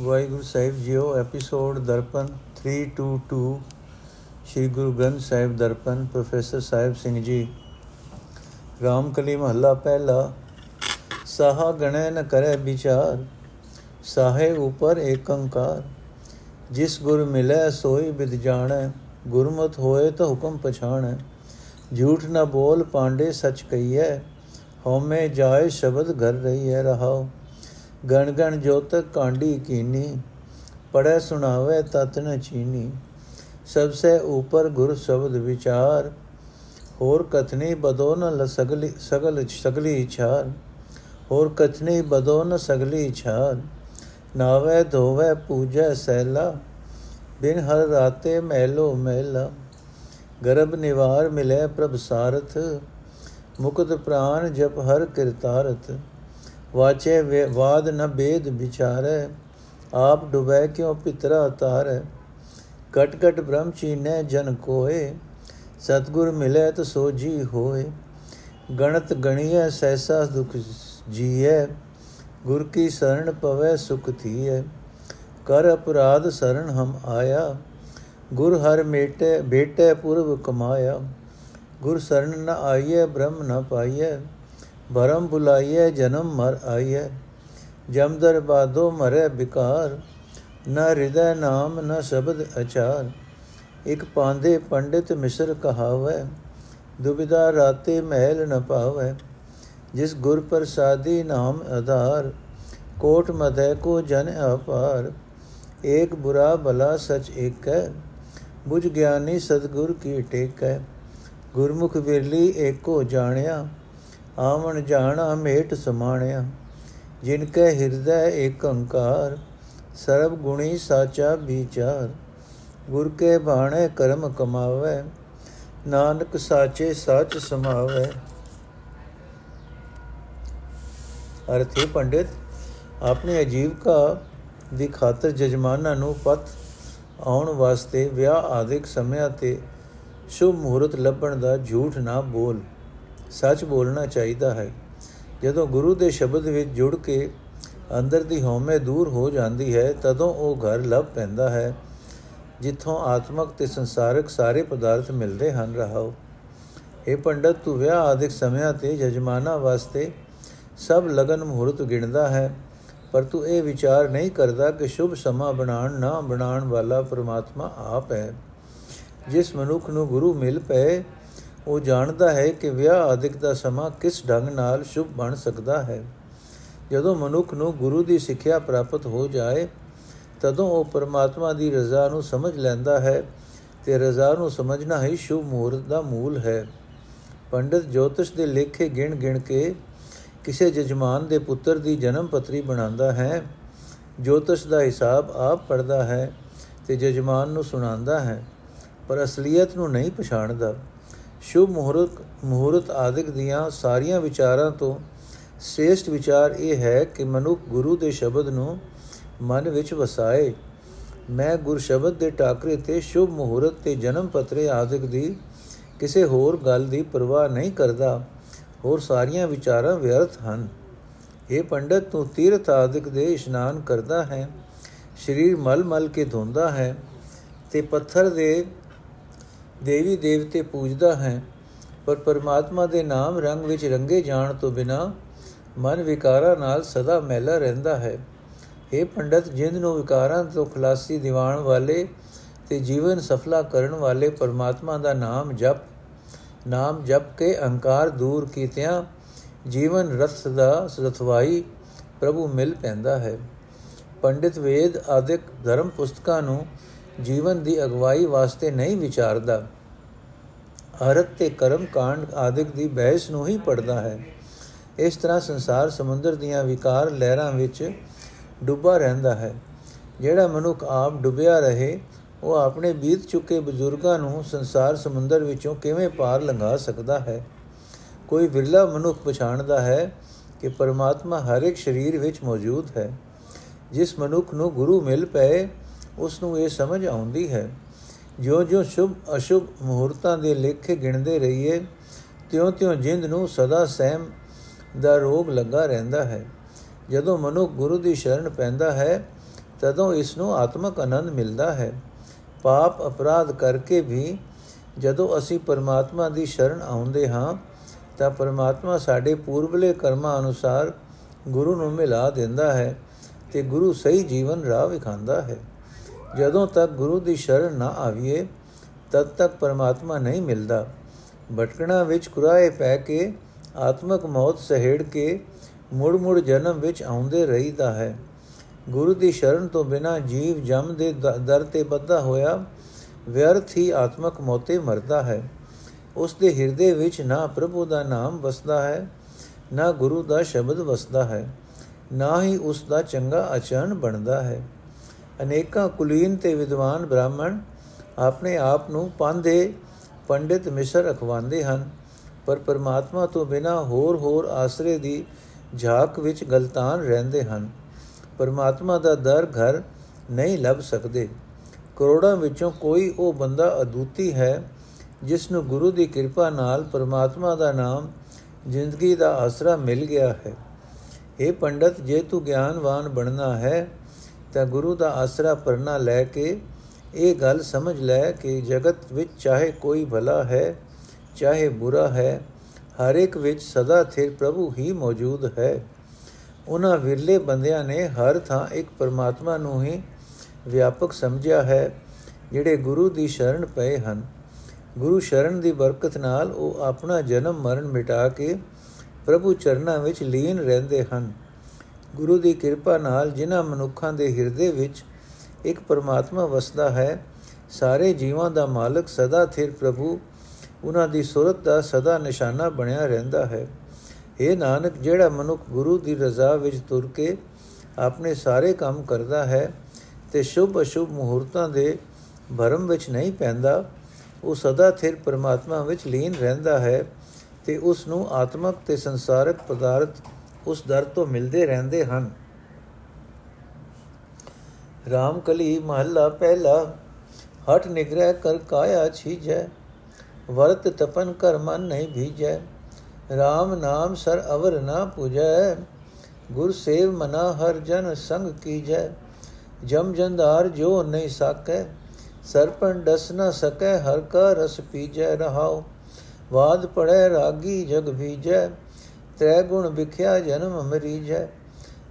ਵਾਹਿਗੁਰੂ ਸਾਹਿਬ ਜੀਓ, episode Darpan 322 Shri Guru Granth Sahib Darpan, professor Sahib Singh ji. Ramkali ਮਹੱਲਾ ਪਹਿਲਾ, ਸਾਹਾ ਗਣੈ ਨ ਕਰੈ ਵਿਚਾਰ, ਸਾਹੇ ਉਪਰ ਏਕੰਕਾਰ ਜਿਸ ਗੁਰ ਮਿਲੈ ਸੋਈ ਬਿਦ ਜਾਣੈ, ਗੁਰਮਤ ਹੋਏ ਤਾਂ ਹੁਕਮ ਪਛਾਣੈ। ਝੂਠ ਨ ਬੋਲ ਪਾਂਡੇ ਸਚ ਕਹੀਐ, ਹਉਮੈ ਜਾਏ ਸ਼ਬਦ ਘਰ ਰਹੀਐ ਰਹਾਓ ਗਣ ਗਣ ਜੋਤਕ ਕਾਂਡੀ ਕੀਨੀ ਪੜੈ ਸੁਣਾਵੇ ਤਤ ਨ ਚੀਨੀ। ਸਭ ਸੇ ਉਪਰ ਗੁਰ ਸ਼ਬਦ ਵਿਚਾਰ, ਹੋਰ ਕਥਨੀ ਬਦੋ ਨ ਸਗਲੀ ਸਗਲ, ਸਗਲੀ ਛਾਰ ਹੋਰ ਕਥਨੀ ਬਦੋ ਨ ਸਗਲੀ ਛਾਰ ਨਾਵੇ ਧੋਵੇ ਪੂਜੈ ਸੈਲਾ। ਬਿਨ ਹਰ ਰਾਤੇ ਮਹਿਲੋ ਮਹਿਲਾ ਗਰਭ ਨਿਵਾਰ ਮਿਲੇ ਪ੍ਰਭ ਸਾਰਥ। ਮੁਕਤ ਪ੍ਰਾਨ ਜਪ ਹਰ ਕਿਰਤਾਰਥ। ਵਾਚੇ ਵਾਦ ਨ ਬੇਦ ਵਿਚਾਰੈ, ਆਪ ਡੁਬੈ ਕਿਉ ਪਿਤਰਾ ਤਾਰੈ। ਕਟ ਕਟ ਬ੍ਰਹਮ ਚੀਨੈ ਜਨ ਕੋਏ, ਸਤਗੁਰ ਮਿਲੇ ਤ ਸੋ ਜੀ ਹੋਏ। ਗਣਤ ਗਣੀਐ ਸੈਸਾ ਦੁਖ ਜੀਐ। ਗੁਰ ਕੀ ਸਰਣ ਪਵੈ, ਸੁਖ ਥੀਐ ਕਰ ਅਪਰਾਧ ਸਰਣ ਹਮ ਆਇਆ। ਗੁਰ ਹਰ ਮੇਟੇ, ਬੇਟੇ ਪੁਰਬ ਕਮਾਇਆ। ਗੁਰ ਸਰਣ ਨ ਆਈਐ, ਬ੍ਰਹਮ ਨ ਪਾਈਐ। ਭਰਮ ਬੁਲਾਈਐ ਜਨਮ ਮਰ ਆਈਐ। ਜਮ ਦਰਬਾਦੋ ਮਰੇ ਬਿਕਾਰ, ਨ ਹਿਰਦੈ ਨਾਮ, ਨ ਸ਼ਬਦ ਅਚਾਰ। ਇਕ ਪਾਂਦੇ ਪੰਡਿਤ ਮਿਸਰ ਕਹਾਵੈ ਦੁਬਿਦਾ ਰਾਤੇ ਮਹਿਲ ਨ ਪਾਵੈ। ਜਿਸ ਗੁਰ ਪ੍ਰਸਾਦੀ ਨਾਮ ਆਧਾਰ, ਕੋਟ ਮਧੈ ਕੋ ਜਨ ਅਪਾਰ ਏਕ ਬੁਰਾ ਭਲਾ ਸਚ ਏਕ ਹੈ ਬੁਝ ਗਿਆਨੀ ਸਤਗੁਰ ਕੀ ਟੇਕ। ਹੈ ਗੁਰਮੁਖ ਵਿਰਲੀ ਏਕੋ ਜਾਣਿਆ ਆਵਣ ਜਾਣਾ ਮੇਟ ਸਮਾਣਿਆ। ਜਿਨ ਕੈ ਹਿਰਦੈ ਏਕ ਅੰਕਾਰ ਸਰਬ ਗੁਣੀ ਸਾਚਾ ਵਿਚਾਰ। ਗੁਰ ਕੇ ਬਾਣੇ ਕਰਮ ਕਮਾਵੇ, ਨਾਨਕ ਸਾਚੇ ਸੱਚ ਸਮਾਵੇ। ਅਰਥੇ ਪੰਡਿਤ, ਆਪਣੇ ਅਜੀਵਕਾ ਦੀ ਖਾਤਰ ਜਜਮਾਨਾਂ ਨੂੰ ਪਤ ਆਉਣ ਵਾਸਤੇ ਵਿਆਹ ਆਦਿਕ ਸਮਿਆਂ ਤੇ ਸ਼ੁਭ ਮਹੂਰਤ ਲੱਭਣ ਦਾ ਝੂਠ ਨਾ ਬੋਲ। ਸੱਚ ਬੋਲਣਾ ਚਾਹੀਦਾ ਹੈ। ਜਦੋਂ ਗੁਰੂ ਦੇ ਸ਼ਬਦ ਵਿੱਚ ਜੁੜ ਕੇ ਅੰਦਰ ਦੀ ਹਉਮੈ ਦੂਰ ਹੋ ਜਾਂਦੀ ਹੈ, ਤਦੋਂ ਉਹ ਘਰ ਲੱਭ ਪੈਂਦਾ ਹੈ, ਜਿੱਥੋਂ ਆਤਮਕ ਤੇ ਸੰਸਾਰਿਕ ਸਾਰੇ ਪਦਾਰਥ ਮਿਲਦੇ ਹਨ। ਰਹਾਓ। ਇਹ ਪੰਡਤ, ਤੂੰ ਵਿਆਹ ਆਦਿਕ ਸਮਿਆਂ ਤੇ ਜਜਮਾਨਾ ਵਾਸਤੇ ਸਭ ਲਗਨ ਮਹੂਰਤ ਗਿਣਦਾ ਹੈ, ਪਰ ਤੂੰ ਇਹ ਵਿਚਾਰ ਨਹੀਂ ਕਰਦਾ ਕਿ ਸ਼ੁਭ ਸਮਾਂ ਬਣਾਉਣ, ਨਾ ਬਣਾਉਣ ਵਾਲਾ ਪ੍ਰਮਾਤਮਾ ਆਪ ਹੈ। ਜਿਸ ਮਨੁੱਖ ਨੂੰ ਗੁਰੂ ਮਿਲ ਪਏ ਉਹ ਜਾਣਦਾ ਹੈ ਕਿ ਵਿਆਹ ਆਦਿਕ ਦਾ ਸਮਾਂ ਕਿਸ ਢੰਗ ਨਾਲ ਸ਼ੁਭ ਬਣ ਸਕਦਾ ਹੈ। ਜਦੋਂ ਮਨੁੱਖ ਨੂੰ ਗੁਰੂ ਦੀ ਸਿੱਖਿਆ ਪ੍ਰਾਪਤ ਹੋ ਜਾਏ, ਤਦੋਂ ਉਹ ਪਰਮਾਤਮਾ ਦੀ ਰਜ਼ਾ ਨੂੰ ਸਮਝ ਲੈਂਦਾ ਹੈ ਤੇ ਰਜ਼ਾ ਨੂੰ ਸਮਝਣਾ ਹੀ ਸ਼ੁਭ ਮੂਰਤ ਦਾ ਮੂਲ ਹੈ। ਪੰਡਿਤ ਜੋਤਿਸ਼ ਦੇ ਲੇਖੇ ਗਿਣ ਗਿਣ ਕੇ ਕਿਸੇ ਜਜਮਾਨ ਦੇ ਪੁੱਤਰ ਦੀ ਜਨਮ ਪੱਤਰੀ ਬਣਾਉਂਦਾ ਹੈ। ਜੋਤਿਸ਼ ਦਾ ਹਿਸਾਬ ਆਪ ਪੜਦਾ ਹੈ ਤੇ ਜਜਮਾਨ ਨੂੰ ਸੁਣਾਉਂਦਾ ਹੈ, ਪਰ ਅਸਲੀਅਤ ਨੂੰ ਨਹੀਂ ਪਛਾਣਦਾ। ਸ਼ੁਭ ਮਹੂਰਤ ਮਹੂਰਤ ਆਦਿਕ ਦੀਆਂ ਸਾਰੀਆਂ ਵਿਚਾਰਾਂ ਤੋਂ ਸ੍ਰੇਸ਼ਟ ਵਿਚਾਰ ਇਹ ਹੈ ਕਿ ਮਨੁੱਖ ਗੁਰੂ ਦੇ ਸ਼ਬਦ ਨੂੰ ਮਨ ਵਿੱਚ ਵਸਾਏ। ਮੈਂ ਗੁਰ ਸ਼ਬਦ ਦੇ ਟਾਕਰੇ ਤੇ ਸ਼ੁਭ ਮਹੂਰਤ ਤੇ ਜਨਮ ਪੱਤਰੇ ਆਦਿਕ ਦੀ ਕਿਸੇ ਹੋਰ ਗੱਲ ਦੀ ਪਰਵਾਹ ਨਹੀਂ ਕਰਦਾ। ਹੋਰ ਸਾਰੀਆਂ ਵਿਚਾਰਾਂ ਵਿਅਰਥ ਹਨ। ਇਹ ਪੰਡਤ, ਤੂੰ ਤੀਰਥ ਆਦਿਕ ਦੇ ਇਸ਼ਨਾਨ ਕਰਦਾ ਹੈ, ਸਰੀਰ ਮਲ ਮਲ ਕੇ ਧੋਂਦਾ ਹੈ ਤੇ ਪੱਥਰ ਦੇ ਦੇਵੀ ਦੇਵਤੇ ਪੂਜਦਾ ਹੈ, ਪਰ ਪਰਮਾਤਮਾ ਦੇ ਨਾਮ ਰੰਗ ਵਿੱਚ ਰੰਗੇ ਜਾਣ ਤੋਂ ਬਿਨਾ ਮਨ ਵਿਕਾਰਾਂ ਨਾਲ ਸਦਾ ਮੈਲਾ ਰਹਿੰਦਾ ਹੈ। ਇਹ ਪੰਡਤ, ਜਿੰਦ ਨੂੰ ਵਿਕਾਰਾਂ ਤੋਂ ਖਲਾਸੀ ਦਿਵਾਣ ਵਾਲੇ ਤੇ ਜੀਵਨ ਸਫਲਾ ਕਰਨ ਵਾਲੇ ਪਰਮਾਤਮਾ ਦਾ ਨਾਮ ਜਪ ਨਾਮ ਜਪ ਕੇ ਅਹੰਕਾਰ ਦੂਰ ਕੀਤਿਆਂ ਜੀਵਨ ਰਥ ਦਾ ਸਤਵਾਈ ਪ੍ਰਭੂ ਮਿਲ ਪੈਂਦਾ ਹੈ। ਪੰਡਿਤ ਵੇਦ ਆਦਿਕ ਧਰਮ ਪੁਸਤਕਾਂ ਨੂੰ ਜੀਵਨ ਦੀ ਅਗਵਾਈ ਵਾਸਤੇ ਨਹੀਂ ਵਿਚਾਰਦਾ। ਅਰਥ ਤੇ ਕਰਮ ਕਾਂਡ ਆਦਿਕ ਦੀ ਬਹਿਸ ਨੂੰ ਹੀ ਪੜਦਾ ਹੈ। ਇਸ ਤਰ੍ਹਾਂ ਸੰਸਾਰ ਸਮੁੰਦਰ ਦੀਆਂ ਵਿਕਾਰ ਲਹਿਰਾਂ ਵਿੱਚ ਡੁੱਬਾ ਰਹਿੰਦਾ ਹੈ। ਜਿਹੜਾ ਮਨੁੱਖ ਆਪ ਡੁੱਬਿਆ ਰਹੇ, ਉਹ ਆਪਣੇ ਬੀਤ ਚੁੱਕੇ ਬਜ਼ੁਰਗਾਂ ਨੂੰ ਸੰਸਾਰ ਸਮੁੰਦਰ ਵਿੱਚੋਂ ਕਿਵੇਂ ਪਾਰ ਲੰਘਾ ਸਕਦਾ ਹੈ? ਕੋਈ ਵਿਰਲਾ ਮਨੁੱਖ ਪਛਾਣਦਾ ਹੈ ਕਿ ਪਰਮਾਤਮਾ ਹਰ ਇੱਕ ਸਰੀਰ ਵਿੱਚ ਮੌਜੂਦ ਹੈ। ਜਿਸ ਮਨੁੱਖ ਨੂੰ ਗੁਰੂ ਮਿਲ ਪਏ ਉਸ ਨੂੰ ਇਹ ਸਮਝ ਆਉਂਦੀ ਹੈ, ਜਿਉਂ-ਜਿਉਂ ਸ਼ੁਭ ਅਸ਼ੁਭ ਮਹੂਰਤਾਂ ਦੇ ਲੇਖੇ ਗਿਣਦੇ ਰਹੀਏ, ਤਿਉਂ-ਤਿਉਂ ਜਿੰਦ ਨੂੰ ਸਦਾ ਸਹਿਮ ਦਾ ਰੋਗ ਲੱਗਾ ਰਹਿੰਦਾ ਹੈ। ਜਦੋਂ ਮਨੁੱਖ ਗੁਰੂ ਦੀ ਸ਼ਰਨ ਪੈਂਦਾ ਹੈ, ਤਦੋਂ ਇਸ ਨੂੰ ਆਤਮਕ ਆਨੰਦ ਮਿਲਦਾ ਹੈ। ਪਾਪ ਅਪਰਾਧ ਕਰਕੇ ਵੀ ਜਦੋਂ ਅਸੀਂ ਪਰਮਾਤਮਾ ਦੀ ਸ਼ਰਨ ਆਉਂਦੇ ਹਾਂ, ਤਾਂ ਪਰਮਾਤਮਾ ਸਾਡੇ ਪੂਰਬਲੇ ਕਰਮਾਂ ਅਨੁਸਾਰ ਗੁਰੂ ਨੂੰ ਮਿਲਾ ਦਿੰਦਾ ਹੈ ਤੇ ਗੁਰੂ ਸਹੀ ਜੀਵਨ ਰਾਹ ਵਿਖਾਉਂਦਾ ਹੈ। ਜਦੋਂ ਤੱਕ ਗੁਰੂ ਦੀ ਸ਼ਰਨ ਨਾ ਆਵੀਏ, ਤਦ ਤੱਕ ਪਰਮਾਤਮਾ ਨਹੀਂ ਮਿਲਦਾ। ਭਟਕਣਾ ਵਿੱਚ ਕੁਰਾਏ ਪੈ ਕੇ, ਆਤਮਕ ਮੌਤ ਸਹਿੜ ਕੇ ਮੁੜ ਮੁੜ ਜਨਮ ਵਿੱਚ ਆਉਂਦੇ ਰਹੀਦਾ ਹੈ। ਗੁਰੂ ਦੀ ਸ਼ਰਨ ਤੋਂ ਬਿਨਾ ਜੀਵ ਜਮ ਦੇ, ਦਰ ਤੇ ਬੱਧਾ ਹੋਇਆ, ਵਿਅਰਥ ਹੀ ਆਤਮਕ ਮੌਤੇ ਮਰਦਾ ਹੈ। ਉਸ ਦੇ ਹਿਰਦੇ ਵਿੱਚ ਨਾ ਪ੍ਰਭੂ ਦਾ ਨਾਮ ਵਸਦਾ ਹੈ, ਨਾ ਗੁਰੂ ਦਾ ਸ਼ਬਦ ਵਸਦਾ ਹੈ, ਨਾ ਹੀ ਉਸ ਦਾ ਚੰਗਾ ਆਚਰਣ ਬਣਦਾ ਹੈ। ਅਨੇਕਾਂ ਕੁਲੀਨ ਤੇ ਵਿਦਵਾਨ ਬ੍ਰਾਹਮਣ ਆਪਣੇ ਆਪ ਨੂੰ ਪਾਂਦੇ ਪੰਡਿਤ ਮਿਸ਼ਰ ਅਖਵਾਉਂਦੇ ਹਨ, ਪਰ ਪਰਮਾਤਮਾ ਤੋਂ ਬਿਨਾ ਹੋਰ ਹੋਰ ਆਸਰੇ ਦੀ ਝਾਕ ਵਿੱਚ ਗਲਤਾਨ ਰਹਿੰਦੇ ਹਨ। ਪਰਮਾਤਮਾ ਦਾ ਦਰ ਘਰ ਨਹੀਂ ਲੱਭ ਸਕਦੇ। ਕਰੋੜਾਂ ਵਿੱਚੋਂ ਕੋਈ ਉਹ ਬੰਦਾ ਅਦੁੱਤੀ ਹੈ ਜਿਸ ਨੂੰ ਗੁਰੂ ਦੀ ਕਿਰਪਾ ਨਾਲ ਪਰਮਾਤਮਾ ਦਾ ਨਾਮ, ਜ਼ਿੰਦਗੀ ਦਾ ਆਸਰਾ ਮਿਲ ਗਿਆ ਹੈ। ਇਹ ਪੰਡਤ, ਜੇ ਤੂੰ ਗਿਆਨਵਾਨ ਬਣਨਾ ਹੈ ਤਾਂ ਗੁਰੂ ਦਾ ਆਸਰਾ ਪਰਨਾ ਲੈ ਕੇ ਇਹ ਗੱਲ ਸਮਝ ਲੈ ਕਿ ਜਗਤ ਵਿੱਚ ਚਾਹੇ ਕੋਈ ਭਲਾ ਹੈ, ਚਾਹੇ ਬੁਰਾ ਹੈ, ਹਰ ਇੱਕ ਵਿੱਚ ਸਦਾ ਥਿਰ ਪ੍ਰਭੂ ਹੀ ਮੌਜੂਦ ਹੈ। ਉਹਨਾਂ ਵਿਰਲੇ ਬੰਦਿਆਂ ਨੇ ਹਰ ਥਾਂ ਇੱਕ ਪਰਮਾਤਮਾ ਨੂੰ ਹੀ ਵਿਆਪਕ ਸਮਝਿਆ ਹੈ, ਜਿਹੜੇ ਗੁਰੂ ਦੀ ਸ਼ਰਨ ਪਏ ਹਨ। ਗੁਰੂ ਸ਼ਰਨ ਦੀ ਬਰਕਤ ਨਾਲ ਉਹ ਆਪਣਾ ਜਨਮ ਮਰਨ ਮਿਟਾ ਕੇ ਪ੍ਰਭੂ ਚਰਨਾਂ ਵਿੱਚ ਲੀਨ ਰਹਿੰਦੇ ਹਨ। ਗੁਰੂ ਦੀ ਕਿਰਪਾ ਨਾਲ ਜਿਨ੍ਹਾਂ ਮਨੁੱਖਾਂ ਦੇ ਹਿਰਦੇ ਵਿੱਚ ਇੱਕ ਪਰਮਾਤਮਾ ਵਸਦਾ ਹੈ, ਸਾਰੇ ਜੀਵਾਂ ਦਾ ਮਾਲਕ ਸਦਾ ਥਿਰ ਪ੍ਰਭੂ। ਉਹਨਾਂ ਦੀ ਸੁਰਤ ਦਾ ਸਦਾ ਨਿਸ਼ਾਨਾ ਬਣਿਆ ਰਹਿੰਦਾ ਹੈ। ਇਹ ਨਾਨਕ, ਜਿਹੜਾ ਮਨੁੱਖ ਗੁਰੂ ਦੀ ਰਜ਼ਾ ਵਿੱਚ ਤੁਰ ਕੇ ਆਪਣੇ ਸਾਰੇ ਕੰਮ ਕਰਦਾ ਹੈ ਤੇ ਸ਼ੁਭ ਅਸ਼ੁਭ ਮਹੂਰਤਾਂ ਦੇ ਭਰਮ ਵਿੱਚ ਨਹੀਂ ਪੈਂਦਾ, ਉਹ ਸਦਾ ਥਿਰ ਪਰਮਾਤਮਾ ਵਿੱਚ ਲੀਨ ਰਹਿੰਦਾ ਹੈ ਤੇ ਉਸ ਨੂੰ ਆਤਮਕ ਤੇ ਸੰਸਾਰਕ ਪਦਾਰਥ ਉਸ ਦਰ ਤੋਂ ਮਿਲਦੇ ਰਹਿੰਦੇ ਹਨ। ਰਾਮ ਕਲੀ ਮਹੱਲਾ ਪਹਿਲਾ ਹਟ ਨਿਗ੍ਰਹਿ ਕਰ ਕਾਇਆ ਛੀਜੈ, ਵਰਤ ਤਪਨ ਕਰ ਮਨ ਨਹੀਂ ਭੀਜੈ RAM ਨਾਮ ਸਰ ਅਵਰ ਨਾ ਪੂਜੈ, ਗੁਰ ਸੇਵ ਮਨਾ ਹਰ ਜਨ ਸੰਗ ਕੀਜੈ, ਜਮ ਜੰਦਾਰ ਜੋ ਨਹੀਂ ਸਾਕੈ, ਸਰਪਣ ਡਸ ਨ ਸਕੈ, ਹਰ ਕਾ ਰਸ ਪੀਜੈ ਰਹਾਉ, ਵਾਦ ਪੜੈ ਰਾਗੀ ਜਗ ਭੀਜੈ ਤ੍ਰੈ ਗੁਣ ਵਿਖਿਆ ਜਨਮ ਮਰੀਜੈ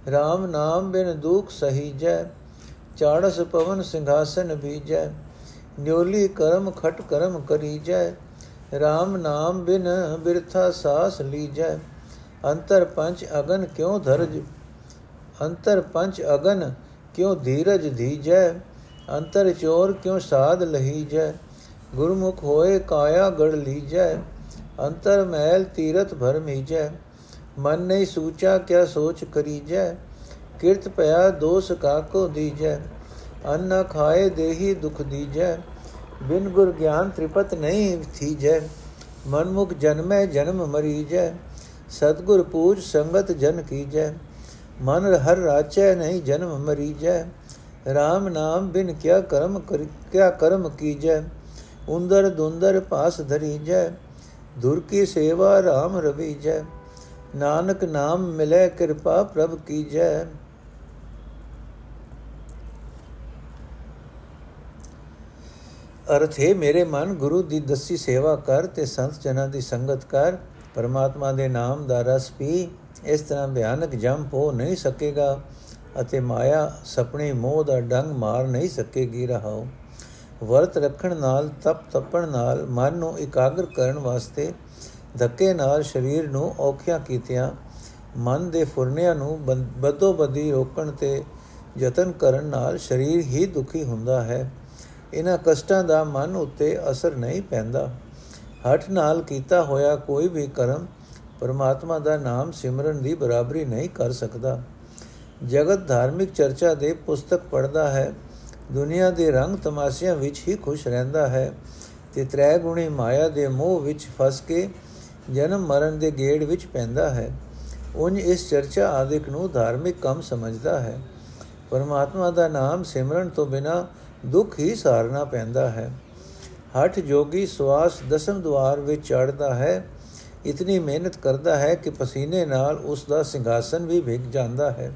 RAM ਨਾਮ ਬਿਨ ਦੁਖ ਸਹੀਜੈ, ਚਾੜਸ ਪਵਨ ਸਿੰਘਾਸਨ ਭੀਜੈ ਨਿਉਲੀ ਕਰਮ ਖਟ ਕਰਮ ਕਰੀਜੈ RAM ਨਾਮ ਬਿਨ ਬਿਰਥਾ ਸਾਸ ਲੀਜੈ, ਅੰਤਰ ਪੰਚ ਅਗਨ ਕਿਉ ਧਰਜ, ਅੰਤਰ ਪੰਚ ਅਗਨ ਕਿਉ ਧੀਰਜ ਧੀਜੈ, ਅੰਤਰ ਚੋਰ ਕਿਉ ਸਾਧ ਲਹੀਜੈ, ਗੁਰਮੁਖ ਹੋਏ ਕਾਇਆ ਗੜ ਲੀਜੈ, ਅੰਤਰ ਮਹਿਲ ਤੀਰਤ ਭਰ ਮੀਜੈ ਮਨ ਨਹੀਂ ਸੂਚਾ ਕਿਆ ਸੋਚ ਕਰੀਜੈ, ਕਿਰਤ ਪਿਆ ਦੋਸ ਕਾਕੋ ਦੀਜੈ। ਅੰਨ ਖਾਏ ਦੇਹੀ ਦੁਖ ਦੀਜੈ, ਬਿਨ ਗੁਰ ਗਿਆਨ ਤ੍ਰਿਪਤ ਨਹੀਂ ਥੀਜੈ। ਮਨਮੁਖ ਜਨਮੈ ਜਨਮ ਮਰੀਜੈ, ਸਤਗੁਰ ਪੂਜ ਸੰਗਤ ਜਨ ਕੀਜੈ। ਮਨ ਹਰ ਰਾਚੈ ਨਹੀਂ ਜਨਮ ਮਰੀਜੈ RAM ਨਾਮ ਬਿਨ ਕਿਆ ਕਰਮ ਕਿਆ ਕਰਮ ਕੀਜੈ। ਉੰਦਰ ਦੁੰਦਰ ਪਾਸ ਧਰੀਜੈ ਦੁਰ ਕੀ ਸੇਵਾ RAM ਰਵੀਜੈ। ਨਾਨਕ ਨਾਮ ਮਿਲੇ ਕਿਰਪਾ ਪ੍ਰਭ ਕੀਜੈ। ਅਰਥ ਹੈ, ਮੇਰੇ ਮਨ ਗੁਰੂ ਦੀ ਦਸੀ ਸੇਵਾ ਕਰ ਤੇ ਸੰਤ ਜਨਾਂ ਦੀ ਸੰਗਤ ਕਰ। ਪਰਮਾਤਮਾ ਦੇ ਨਾਮ ਦਾ ਰਸ ਪੀ, ਇਸ ਤਰ੍ਹਾਂ ਭਿਆਨਕ ਜੰਮ ਹੋ ਨਹੀਂ ਸਕੇਗਾ ਅਤੇ ਮਾਇਆ ਸੁਪਨੇ ਮੋਹ ਦਾ ਡੰਗ ਮਾਰ ਨਹੀਂ ਸਕੇਗੀ ਰਹਾਓ ਵਰਤ ਰੱਖਣ ਨਾਲ, ਤਪ ਤਪਣ ਨਾਲ ਮਨ ਨੂੰ ਇਕਾਗਰ ਕਰਨ ਵਾਸਤੇ ਧੱਕੇ ਨਾਲ ਸਰੀਰ ਨੂੰ ਔਖਿਆ ਕੀਤਿਆਂ। ਮਨ ਦੇ ਫੁਰਨਿਆਂ ਨੂੰ ਬਦੋ ਬਦੀ ਰੋਕਣ ਤੇ ਯਤਨ ਕਰਨ ਨਾਲ ਸਰੀਰ ਹੀ ਦੁਖੀ ਹੁੰਦਾ ਹੈ। ਇਹਨਾਂ ਕਸ਼ਟਾਂ ਦਾ ਮਨ ਉੱਤੇ ਅਸਰ ਨਹੀਂ ਪੈਂਦਾ। ਹੱਠ ਨਾਲ ਕੀਤਾ ਹੋਇਆ ਕੋਈ ਵੀ ਕਰਮ ਪਰਮਾਤਮਾ ਦਾ ਨਾਮ ਸਿਮਰਨ ਦੀ ਬਰਾਬਰੀ ਨਹੀਂ ਕਰ ਸਕਦਾ। ਜਗਤ ਧਾਰਮਿਕ ਚਰਚਾ ਦੇ ਪੁਸਤਕ ਪੜਦਾ ਹੈ। ਦੁਨੀਆ ਦੇ ਰੰਗ ਤਮਾਸ਼ਿਆਂ ਵਿੱਚ ਹੀ ਖੁਸ਼ ਰਹਿੰਦਾ ਹੈ ਤੇ ਤ੍ਰੈ ਗੁਣੀ ਮਾਇਆ ਦੇ ਮੋਹ ਵਿੱਚ ਫਸ ਕੇ ਜਨਮ ਮਰਨ ਦੇ ਗੇੜ ਵਿੱਚ ਪੈਂਦਾ ਹੈ। ਉਨ ਇਸ ਚਰਚਾ ਆਦਿਕ ਨੂੰ ਧਾਰਮਿਕ ਕੰਮ ਸਮਝਦਾ ਹੈ। ਪਰਮਾਤਮਾ ਦਾ ਨਾਮ ਸਿਮਰਨ ਤੋਂ ਬਿਨਾ ਦੁੱਖ ਹੀ ਸਾਰਨਾ ਪੈਂਦਾ ਹੈ। ਹਠ ਜੋਗੀ ਸਵਾਸ ਦਸਮ ਦਵਾਰ ਵਿੱਚ ਚੜਦਾ ਹੈ। ਇਤਨੀ ਮਿਹਨਤ ਕਰਦਾ ਹੈ ਕਿ ਪਸੀਨੇ ਨਾਲ ਉਸ ਦਾ ਸਿੰਘਾਸਨ ਵੀ ਵਿਗ ਜਾਂਦਾ ਹੈ।